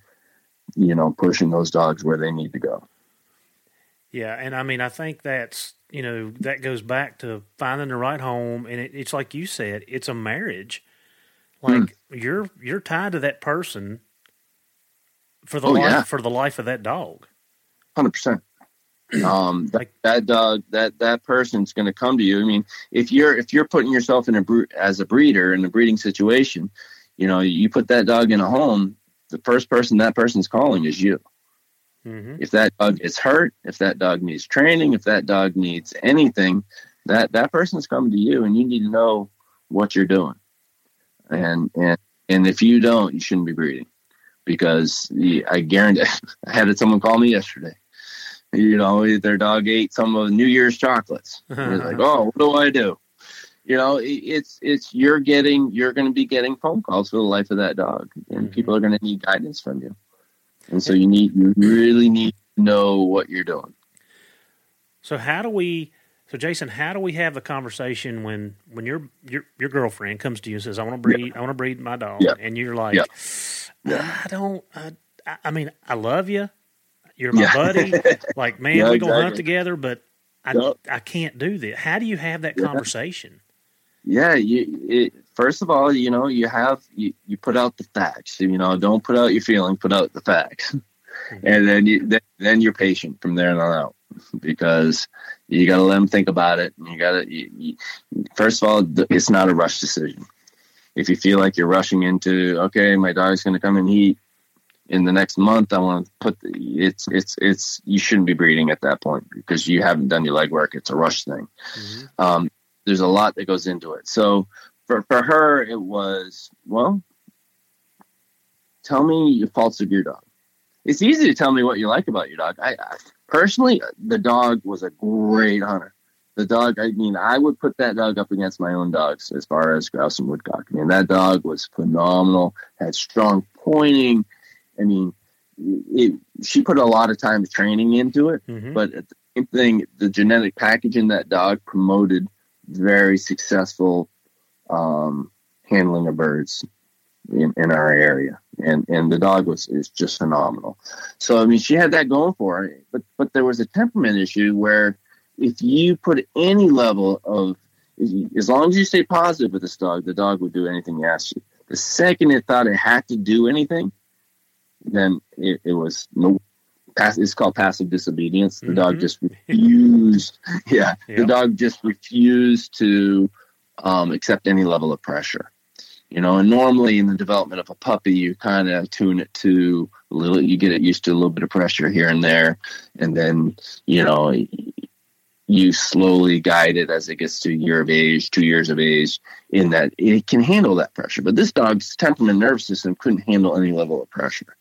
you know, pushing those dogs where they need to go. Yeah, and I mean, I think that's you know that goes back to finding the right home, and it, it's like you said, it's a marriage. Like mm. you're you're tied to that person for the oh, life yeah. for the life of that dog. Hundred percent. Um, that, that dog, that that person's going to come to you. I mean, if you're if you're putting yourself in a as a breeder in a breeding situation, you know, you put that dog in a home. The first person that person's calling is you. Mm-hmm. If that dog is hurt, if that dog needs training, if that dog needs anything, that that person's coming to you, and you need to know what you're doing. And and and if you don't, you shouldn't be breeding because I guarantee I had someone call me yesterday. You know, their dog ate some of New Year's chocolates. They're like, oh, what do I do? You know, it's it's you're getting you're going to be getting phone calls for the life of that dog, and mm-hmm. people are going to need guidance from you. And so you need you really need to know what you're doing. So how do we so Jason, how do we have the conversation when when your your your girlfriend comes to you and says, "I want to breed, yeah. I want to breed my dog," yeah. and you're like, yeah. "I don't, I, I mean, I love you, you're my buddy, like man, we're gonna hunt together, but I yep. I can't do this." How do you have that conversation? Yeah, you it, first of all, you know, you have you, you put out the facts. You know, don't put out your feelings, put out the facts, mm-hmm. and then you then, then you're patient from there on out because you got to let them think about it. And You got to first of all, it's not a rush decision. If you feel like you're rushing into, okay, my dog's going to come and eat in the next month, I want to put the, it's it's it's you shouldn't be breeding at that point because you haven't done your legwork. It's a rush thing. Mm-hmm. Um, there's a lot that goes into it. So for for her, it was well, tell me your faults of your dog. It's easy to tell me what you like about your dog. I, I personally, the dog was a great hunter. The dog, I mean, I would put that dog up against my own dogs as far as grouse and woodcock. I mean, that dog was phenomenal, had strong pointing. I mean, it, she put a lot of time training into it, mm-hmm. but the same thing, the genetic package in that dog promoted very successful um, handling of birds in, in our area, and and the dog was is just phenomenal. So I mean, she had that going for her, but but there was a temperament issue where if you put any level of as long as you stay positive with this dog, the dog would do anything you asked you. The second it thought it had to do anything, then it, it was no. It's called passive disobedience. The mm-hmm. dog just refused. yeah, yep. the dog just refused to um, accept any level of pressure. You know and normally in the development of a puppy you kind of tune it to a little you get it used to a little bit of pressure here and there and then you know you slowly guide it as it gets to a year of age two years of age in that it can handle that pressure. But this dog's temperament nervous system couldn't handle any level of pressure.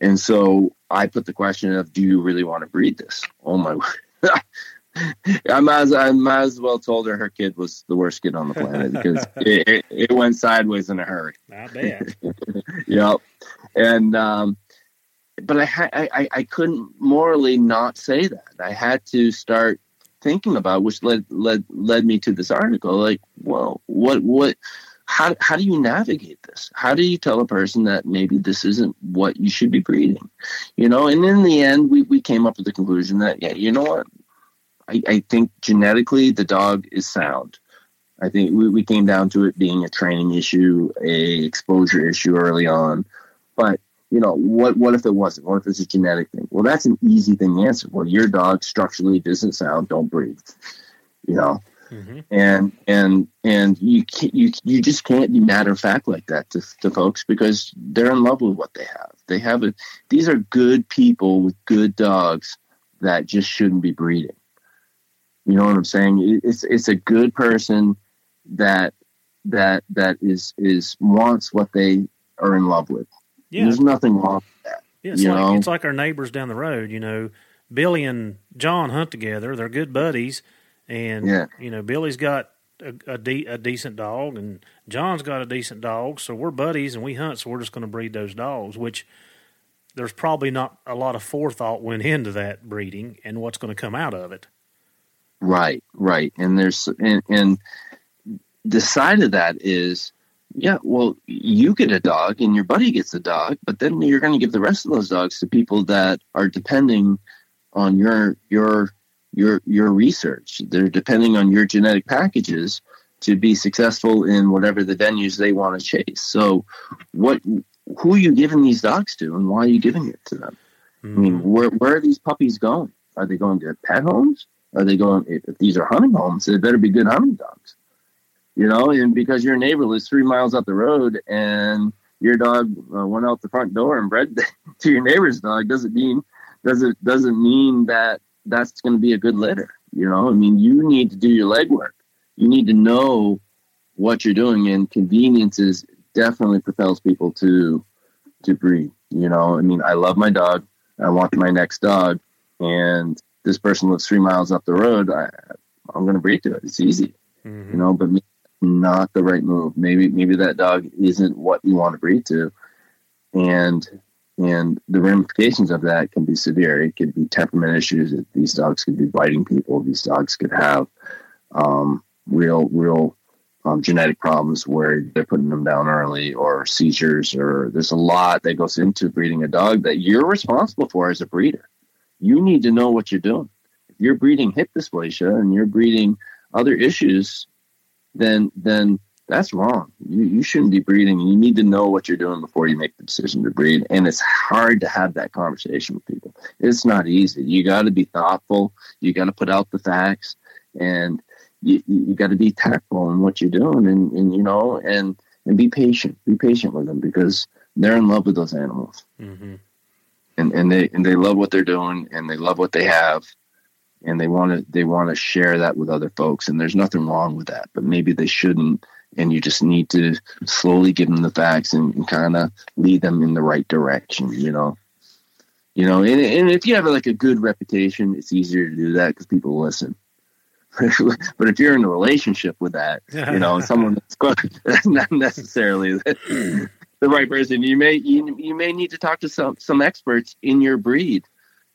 And so i put the question of do you really want to breed this? Oh my I might, as, I might as well told her her kid was the worst kid on the planet because it, it, it, went sideways in a hurry. Not bad. yep. And um, but I, ha- I I couldn't morally not say that. I had to start thinking about, which led led led me to this article. Like, well, what what how how do you navigate this? How do you tell a person that maybe this isn't what you should be breeding? You know, and in the end, we we came up with the conclusion that yeah, you know what, I, I think genetically the dog is sound. I think we, we came down to it being a training issue, a exposure issue early on. But you know, what what if it wasn't? What if it's a genetic thing? Well, that's an easy thing to answer. Well, your dog structurally isn't sound. Don't breed. You know, mm-hmm. and and and you you you just can't be matter of fact like that to, to folks because they're in love with what they have. They have it. These are good people with good dogs that just shouldn't be breeding. You know what I'm saying? It's it's a good person that that that is is wants what they are in love with. Yeah. There's nothing wrong with that. Yeah, it's like know? it's like our neighbors down the road. You know, Billy and John hunt together. They're good buddies, and yeah. you know Billy's got a a, de- a decent dog, and John's got a decent dog. So we're buddies, and we hunt. So we're just going to breed those dogs. Which there's probably not a lot of forethought went into that breeding and what's going to come out of it. Right, right. And there's and, and the side of that is Yeah, well, you get a dog and your buddy gets a dog, but then you're going to give the rest of those dogs to people that are depending on your your your your research. They're depending on your genetic packages to be successful in whatever the venues they want to chase. So, what who are you giving these dogs to, and why are you giving it to them? Mm. I mean, mm-hmm. where where are these puppies going? Are they going to pet homes? Are they going? If these are hunting homes, they better be good hunting dogs. You know, and because your neighbor lives three miles up the road and your dog uh, went out the front door and bred to your neighbor's dog doesn't mean doesn't doesn't mean that that's going to be a good litter. You know, I mean, you need to do your legwork. You need to know what you're doing, and conveniences definitely propels people to to breed. You know, I mean, I love my dog. I want my next dog, and this person lives three miles up the road. I, I'm going to breed to it. It's easy, mm-hmm. you know. But not the right move. Maybe maybe that dog isn't what you want to breed to, and and the ramifications of that can be severe. It could be temperament issues. These dogs could be biting people. These dogs could have um, real, real um, genetic problems where they're putting them down early, or seizures, or there's a lot that goes into breeding a dog that you're responsible for as a breeder. You need to know what you're doing. If you're breeding hip dysplasia and you're breeding other issues, then then that's wrong. You, you shouldn't be breeding. You need to know what you're doing before you make the decision to breed. And it's hard to have that conversation with people. It's not easy. You got to be thoughtful. You got to put out the facts, and you, you got to be tactful in what you're doing, and, and you know, and and be patient. Be patient with them because they're in love with those animals, mm-hmm. And and they and they love what they're doing, and they love what they have, and they want to they want to share that with other folks. And there's nothing wrong with that, but maybe they shouldn't. And you just need to slowly give them the facts and, and kind of lead them in the right direction you know? You know and, and if you have like a good reputation it's easier to do that because people listen. But if you're in a relationship with that you know someone that's not necessarily the, right person you may you, you may need to talk to some some experts in your breed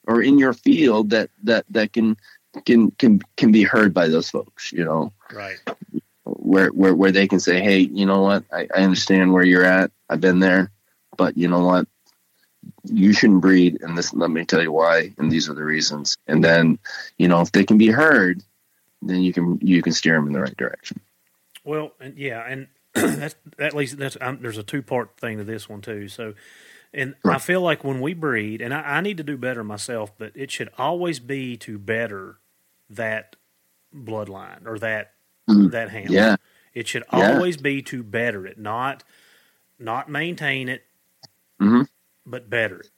or in your field that that that can can can can be heard by those folks you know right where where where they can say, hey, you know what, I, I understand where you're at. I've been there, but you know what, you shouldn't breed, and this. Let me tell you why, and these are the reasons. And then, you know, if they can be heard, then you can you can steer them in the right direction. Well, and yeah, and that's at least that's um, there's a two part thing to this one too. So, and right. I feel like when we breed, and I, I need to do better myself, but it should always be to better that bloodline or that mm. that handle. Yeah. It should yeah. always be to better it, not not maintain it, mm-hmm. but better it.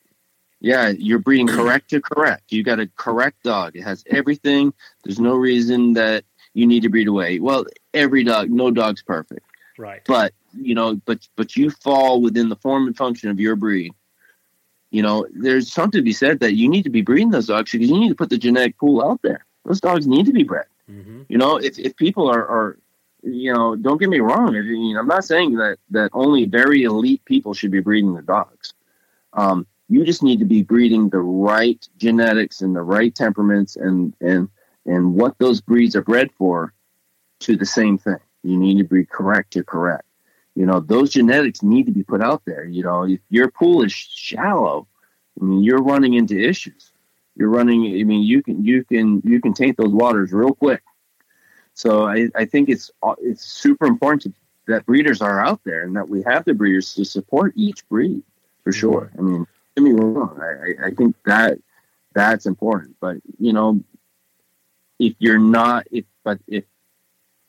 Yeah, you're breeding correct to correct. You got a correct dog. It has everything. There's no reason that you need to breed away. Well, every dog, no dog's perfect. Right. But you know, but but you fall within the form and function of your breed. You know, there's something to be said that you need to be breeding those dogs because you need to put the genetic pool out there. Those dogs need to be bred. Mm-hmm. You know, if, if people are, are, you know, don't get me wrong. You know, I'm not saying that, that only very elite people should be breeding the dogs. Um, you just need to be breeding the right genetics and the right temperaments and, and, and what those breeds are bred for to the same thing. You need to be correct to correct. You know, those genetics need to be put out there. You know, if your pool is shallow, I mean, you're running into issues you're running. I mean, you can you can you can taint those waters real quick. So I, I think it's it's super important to, that breeders are out there and that we have the breeders to support each breed for mm-hmm. sure. I mean, get me wrong. I, I think that that's important. But you know, if you're not, if but if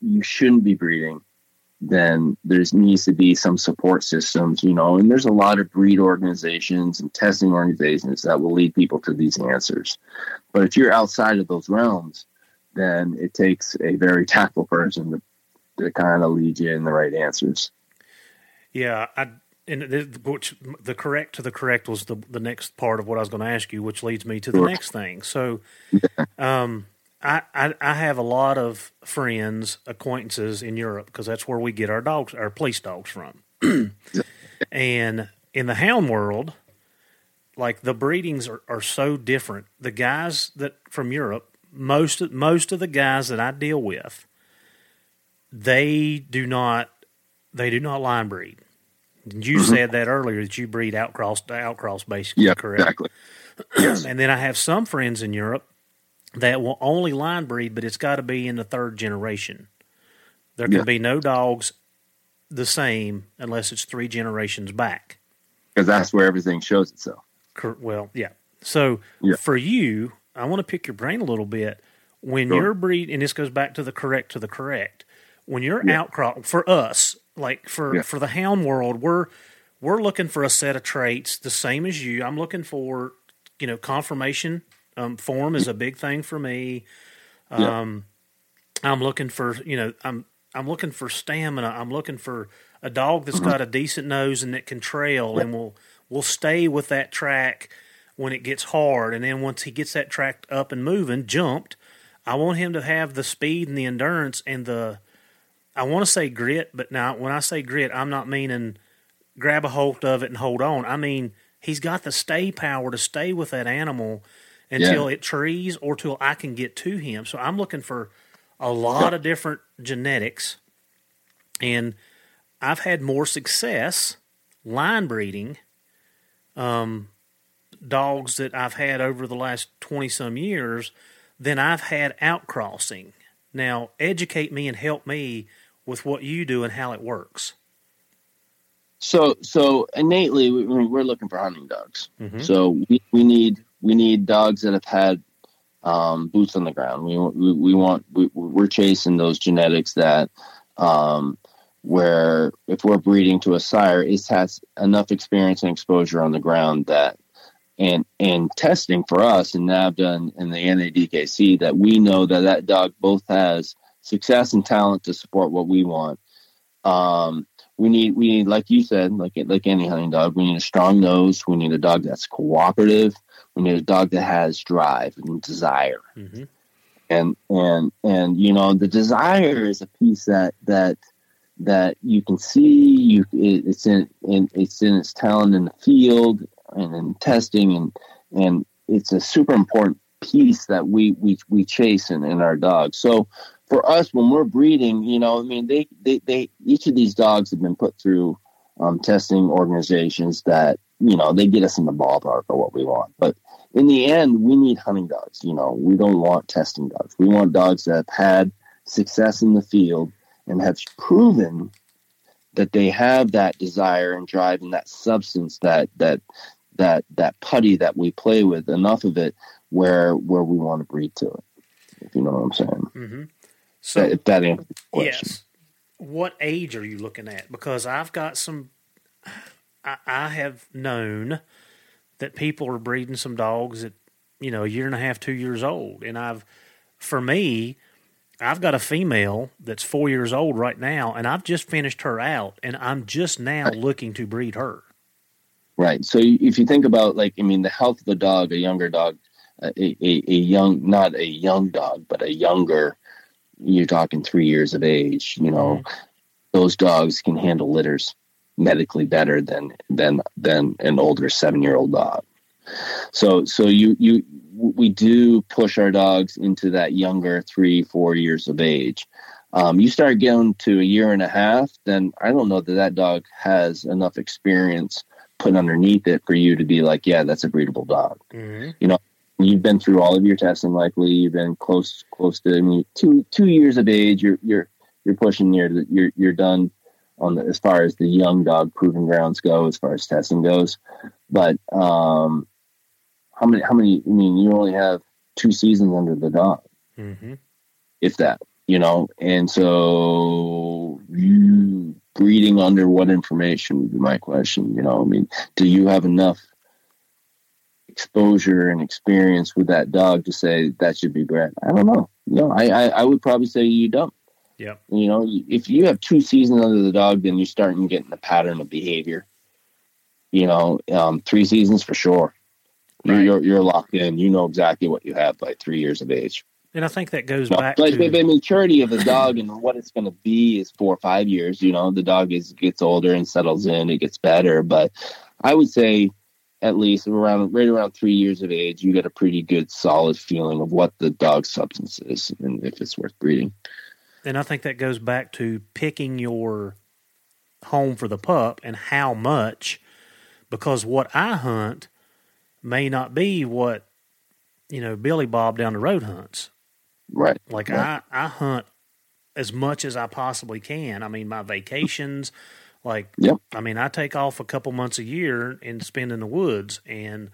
you shouldn't be breeding, then there needs to be some support systems, you know, and there's a lot of breed organizations and testing organizations that will lead people to these answers. But if you're outside of those realms, then it takes a very tactful person to, to kind of lead you in the right answers. Yeah, I and the, which the correct to the correct was the the next part of what I was going to ask you, which leads me to the sure. next thing. So, um, I, I, I have a lot of friends, acquaintances in Europe because that's where we get our dogs, our police dogs from. and in the hound world, like the breedings are, are so different. The guys that from Europe, most most of the guys that I deal with, they do not they do not line breed. You mm-hmm. said that earlier that you breed outcross to outcross, basically. Yeah, correct. Exactly. and then I have some friends in Europe that will only line breed, but it's got to be in the third generation. There can yeah. be no dogs the same unless it's three generations back. Because that's where everything shows itself. Well, yeah. So yeah. for you, I want to pick your brain a little bit. When sure. you're breed, and this goes back to the correct to the correct. When you're yeah. outcross for us, like for yeah. for the hound world, we're we're looking for a set of traits the same as you. I'm looking for you know conformation um, form is a big thing for me. Um, I'm looking for you know I'm I'm looking for stamina. I'm looking for a dog that's mm-hmm. got a decent nose and that can trail and will will stay with that track when it gets hard. And then once he gets that track up and moving, jumped, I want him to have the speed and the endurance and the I want to say grit, but now when I say grit, I'm not meaning grab a hold of it and hold on. I mean he's got the stay power to stay with that animal until yeah. it trees or till I can get to him. So I'm looking for a lot of different genetics, and I've had more success line breeding um, dogs that I've had over the last 20 some years than I've had outcrossing. Now, educate me and help me with what you do and how it works. So, so innately, we're looking for hunting dogs. Mm-hmm. So we, we need we need dogs that have had um, boots on the ground. We we, we want we, we're chasing those genetics that um, where if we're breeding to a sire, it has enough experience and exposure on the ground that and and testing for us and NAVHDA and, and the NADKC that we know that that dog both has success and talent to support what we want. Um, we need we need like you said like like any hunting dog we need a strong nose we need a dog that's cooperative we need a dog that has drive and desire mm-hmm. and and and you know the desire is a piece that that that you can see you it, it's in, in it's in its talent in the field and in testing and and it's a super important piece that we we we chase in, in our dogs so for us when we're breeding, you know, I mean, they, they, they each of these dogs have been put through um, testing organizations that you know they get us in the ballpark of what we want. But in the end, we need hunting dogs. You know, we don't want testing dogs. We want dogs that have had success in the field and have proven that they have that desire and drive and that substance that that that that putty that we play with enough of it where where we want to breed to it if you know what i'm saying mm-hmm. So if that answers Yes. What age are you looking at? Because I've got some. I, I have known that people are breeding some dogs at you know a year and a half, two years old, and I've for me. I've got a female that's four years old right now, and I've just finished her out, and I'm just now looking to breed her. Right. So if you think about, like, I mean, the health of the dog, a younger dog, a, a, a young, not a young dog, but a younger you're talking three years of age, you know, mm-hmm. those dogs can handle litters medically better than than than an older seven year old dog. So so you you we do push our dogs into that younger three four years of age. Um, you start getting to a year and a half, then I don't know that that dog has enough experience put underneath it for you to be like, yeah, that's a breedable dog. Mm-hmm. You know, you've been through all of your testing likely you've been close close to I mean, two two years of age you're you're you're pushing near you're you're done on the, as far as the young dog proving grounds go as far as testing goes but um how many how many i mean you only have two seasons under the dog mm-hmm. if that you know and so you breeding under what information would be my question you know i mean do you have enough exposure and experience with that dog to say that should be bred. I don't know. No, I, I, I would probably say you don't. Yeah. You know, if you have two seasons under the dog, then you're starting getting the pattern of behavior. You know, um, three seasons for sure. Right. You're, you're, locked in. You know exactly what you have by three years of age. And I think that goes back but to the maturity of the dog and what it's going to be is four or five years. You know, the dog is gets older and settles in. It gets better, but I would say at least around right around three years of age, you get a pretty good solid feeling of what the dog's substance is and if it's worth breeding. And I think that goes back to picking your home for the pup and how much because what I hunt may not be what you know Billy Bob down the road hunts. Right. Like right. I I hunt as much as I possibly can. I mean my vacations like Yep. I mean I take off a couple months a year and spend in the woods and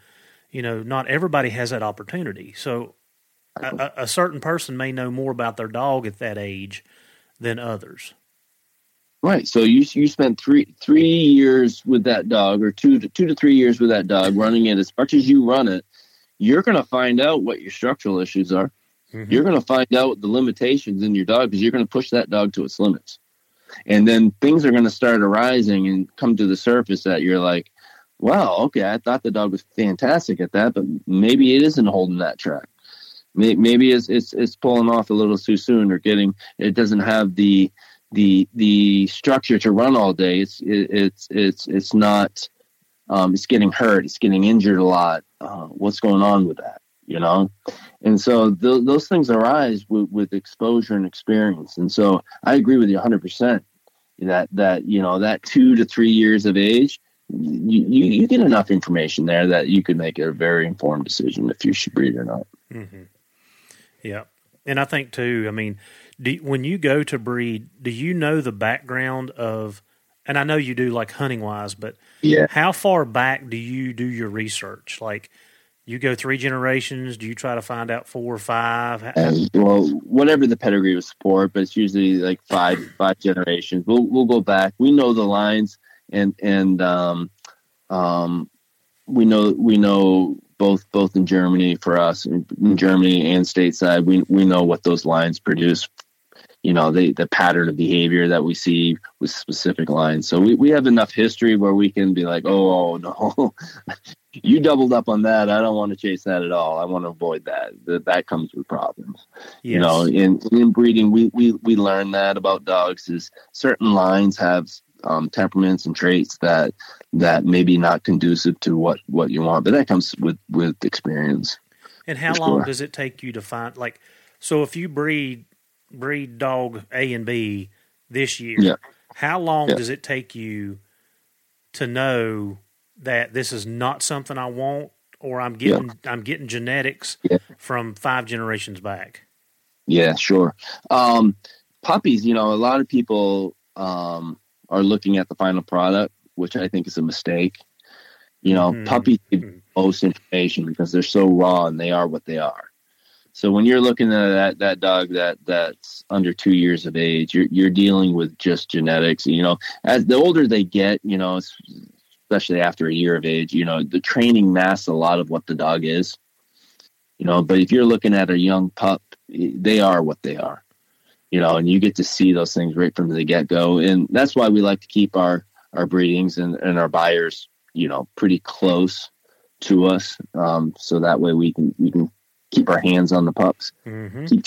you know not everybody has that opportunity. So a, a certain person may know more about their dog at that age than others. Right. So you you spent three three years with that dog, or two to two to three years with that dog, running it as much as you run it. You're going to find out what your structural issues are. Mhm. You're going to find out the limitations in your dog because you're going to push that dog to its limits, and then things are going to start arising and come to the surface that you're like, "Wow, okay, I thought the dog was fantastic at that, but maybe it isn't holding that track. May- Maybe it's it's it's pulling off a little too soon, or getting it doesn't have the the the structure to run all day. It's it, it's it's it's not. Um, it's getting hurt. It's getting injured a lot. Uh, what's going on with that? You know, and so th- those things arise with, with exposure and experience. And so I agree with you 100 percent that that you know that two to three years of age, you, you you get enough information there that you could make a very informed decision if you should breed or not. Mm-hmm. Yeah, and I think too. I mean, do, when you go to breed, do you know the background of? And I know you do, like hunting wise, but Yeah. how far back do you do your research? Like, you go three generations. Do you try to find out four or five? And well, whatever the pedigree was for, but it's usually like five five generations. We'll we'll go back. We know the lines, and and um, um, we know we know both both in Germany for us in, in Germany and stateside. We we know what those lines produce. You know the the pattern of behavior that we see with specific lines. So we, we have enough history where we can be like, oh, oh no, you doubled up on that. I don't want to chase that at all. I want to avoid that. That that comes with problems yes. you know in, in breeding we, we we learn that about dogs is certain lines have um, temperaments and traits that that maybe not conducive to what what you want but that comes with with experience and how for long sure. does it take you to find? Like, so if you breed breed dog A and B this year, Yeah. how long Yeah. does it take you to know that this is not something I want, or I'm getting I'm getting genetics Yeah. from five generations back? yeah sure um puppies you know a lot of people um are looking at the final product which i think is a mistake. You know Mhm. puppies give Mhm. most information because they're so raw and they are what they are. So when you're looking at that that dog that that's under two years of age you're you're dealing with just genetics. You know as the older they get you know especially after a year of age you know the training masks a lot of what the dog is. You know but if you're looking at a young pup they are what they are you know and you get to see those things right from the get-go and that's why we like to keep our our breedings and, and our buyers you know pretty close to us um, so that way we can we can keep our hands on the pups Mm-hmm. keep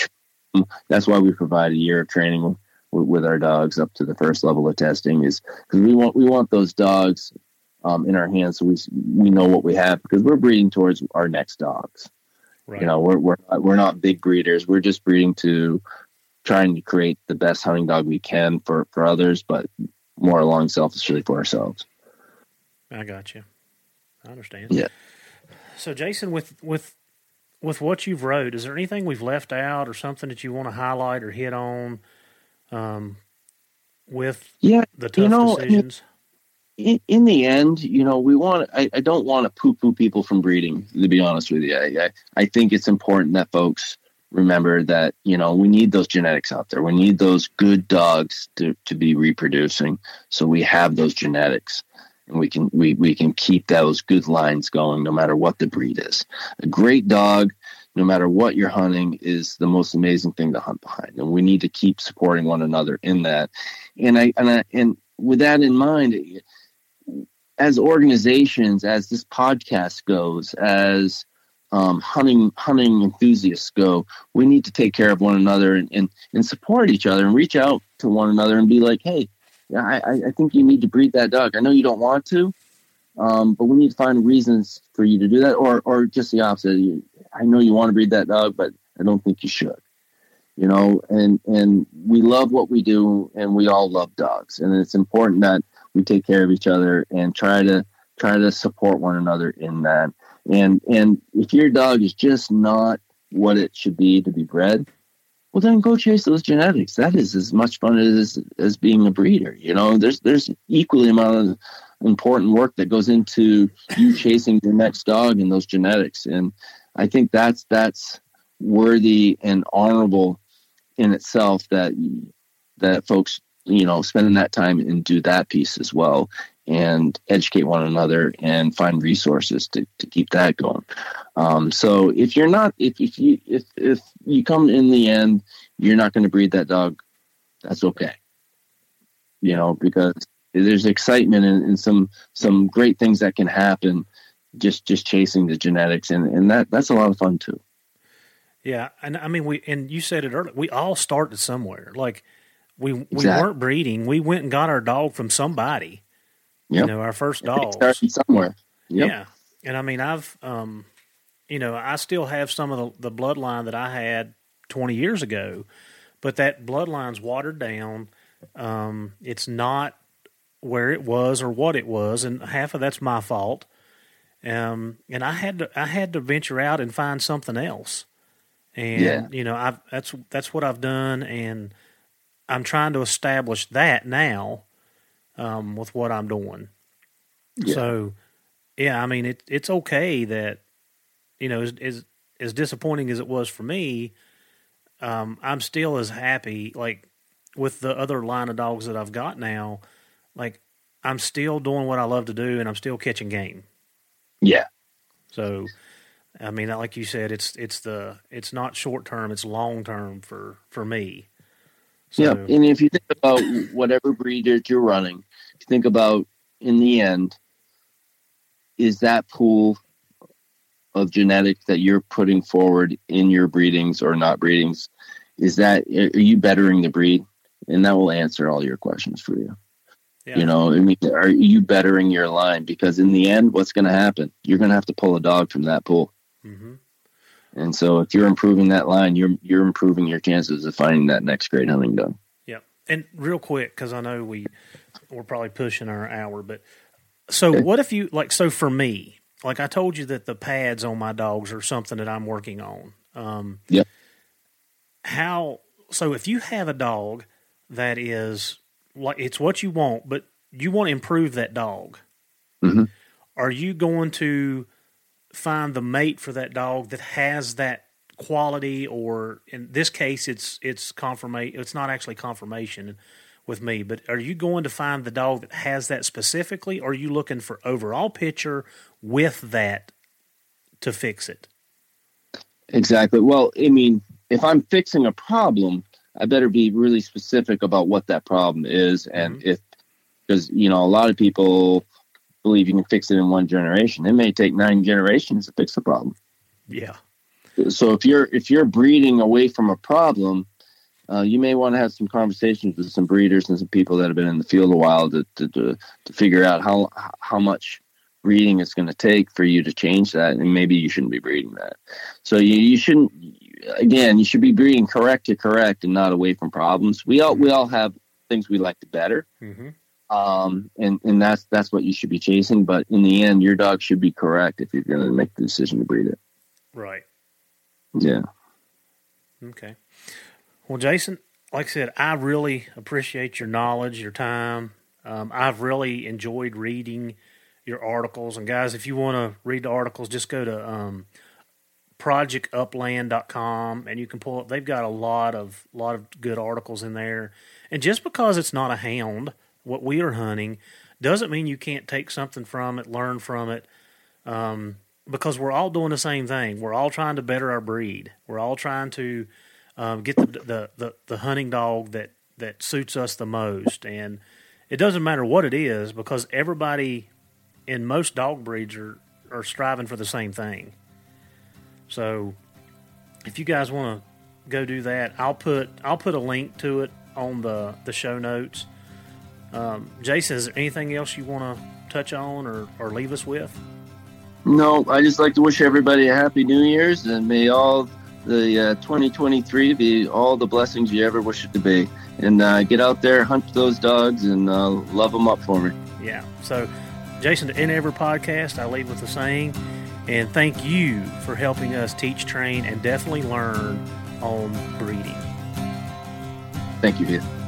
that's why we provide a year of training with, with our dogs up to the first level of testing is because we want we want those dogs um, in our hands so we we know what we have because we're breeding towards our next dogs Right. you know, we're we're we're not big breeders. We're just breeding to trying to create the best hunting dog we can for for others, but more along selfishly for ourselves. I got you. I understand. Yeah. So, Jason, with with with what you've wrote, is there anything we've left out, or something that you want to highlight or hit on, um, with Yeah, the tough you know, decisions? in, in the end, you know, we want. I, I don't want to poo poo people from breeding. To be honest with you, I, I I think it's important that folks remember that you know we need those genetics out there. We need those good dogs to to be reproducing, so we have those genetics. And we can we, we can keep those good lines going no matter what the breed is. A great dog, no matter what you're hunting, is the most amazing thing to hunt behind. And we need to keep supporting one another in that. And I and I and with that in mind, as organizations, as this podcast goes, as um, hunting hunting enthusiasts go, we need to take care of one another and, and, and support each other and reach out to one another and be like, hey, I, I think you need to breed that dog. I know you don't want to, um, but we need to find reasons for you to do that, or or just the opposite. You- I know you want to breed that dog, but I don't think you should. You know, and and we love what we do, and we all love dogs, and it's important that we take care of each other and try to try to support one another in that. And and if your dog is just not what it should be to be bred, well then go chase those genetics. That is as much fun as as being a breeder. You know, there's there's equally amount of important work that goes into you chasing your next dog and those genetics. And I think that's that's worthy and honorable in itself that that folks you know spending that time and do that piece as well and educate one another and find resources to, to keep that going um, so if you're not if, if you if if you come in the end you're not going to breed that dog that's okay you know because there's excitement and, and some some great things that can happen just just chasing the genetics and and that that's a lot of fun too yeah, and I mean we and you said it earlier. We all started somewhere. Like we exactly. we weren't breeding. We went and got our dog from somebody. Yep. You know, our first dog started somewhere. Yep. Yeah, and I mean I've um, you know, I still have some of the, the bloodline that I had twenty years ago, but that bloodline's watered down. Um, it's not where it was or what it was, and half of that's my fault. Um, and I had to I had to venture out and find something else and yeah. you know I've that's that's what I've done, and I'm trying to establish that now um, with what I'm doing. Yeah. So, yeah, I mean it it's okay that you know as as, as disappointing as it was for me, um, I'm still as happy like with the other line of dogs that I've got now. Like I'm still doing what I love to do, and I'm still catching game. Yeah. So I mean, like you said, it's it's the it's not short term; it's long term for for me. So, yeah, and if you think about whatever breed that you're running, you think about in the end, is that pool of genetics that you're putting forward in your breedings or not breedings, is that are you bettering the breed? And that will answer all your questions for you. Yeah. You know, I mean, are you bettering your line? Because in the end, what's going to happen? You're going to have to pull a dog from that pool. Mm-hmm. And so, if you're improving that line, you're you're improving your chances of finding that next great hunting dog. Yeah, and real quick, because I know we we're probably pushing our hour, but so okay. what if you like? So for me, like I told you that the pads on my dogs are something that I'm working on. Um, yeah. How so? If you have a dog that is like it's what you want, but you want to improve that dog, mm-hmm. are you going to find the mate for that dog that has that quality or in this case it's it's confirmation it's not actually confirmation with me but are you going to find the dog that has that specifically or are you looking for overall picture with that to fix it exactly well i mean if i'm fixing a problem i better be really specific about what that problem is and mm-hmm. if because you know a lot of people believe you can fix it in one generation. It may take nine generations to fix the problem. Yeah. So if you're if you're breeding away from a problem, uh, you may want to have some conversations with some breeders and some people that have been in the field a while to to, to, to figure out how how much breeding it's going to take for you to change that, and maybe you shouldn't be breeding that. So you, you shouldn't. Again, you should be breeding correct to correct and not away from problems. We all we all have things we like to better. Mm-hmm um, and and that's that's what you should be chasing. But in the end, your dog should be correct if you're going to make the decision to breed it. Right. Yeah. Okay. Well, Jason, like I said, I really appreciate your knowledge, your time. Um, I've really enjoyed reading your articles. And guys, if you want to read the articles, just go to um, projectupland.com and you can pull up. They've got a lot of lot of good articles in there. And just because it's not a hound what we are hunting doesn't mean you can't take something from it, learn from it, um, because we're all doing the same thing. We're all trying to better our breed. We're all trying to um, get the, the, the the hunting dog that that suits us the most, and it doesn't matter what it is because everybody in most dog breeds are are striving for the same thing. So, if you guys want to go do that, I'll put I'll put a link to it on the the show notes um, Jason, is there anything else you want to touch on or, or leave us with? No, I just like to wish everybody a happy New Year's and may all the uh, 2023 be all the blessings you ever wish it to be. And uh, get out there, hunt those dogs, and uh, love them up for me. Yeah. So, Jason, in every podcast, I leave with the saying, and thank you for helping us teach, train, and definitely learn on breeding. Thank you, Heath.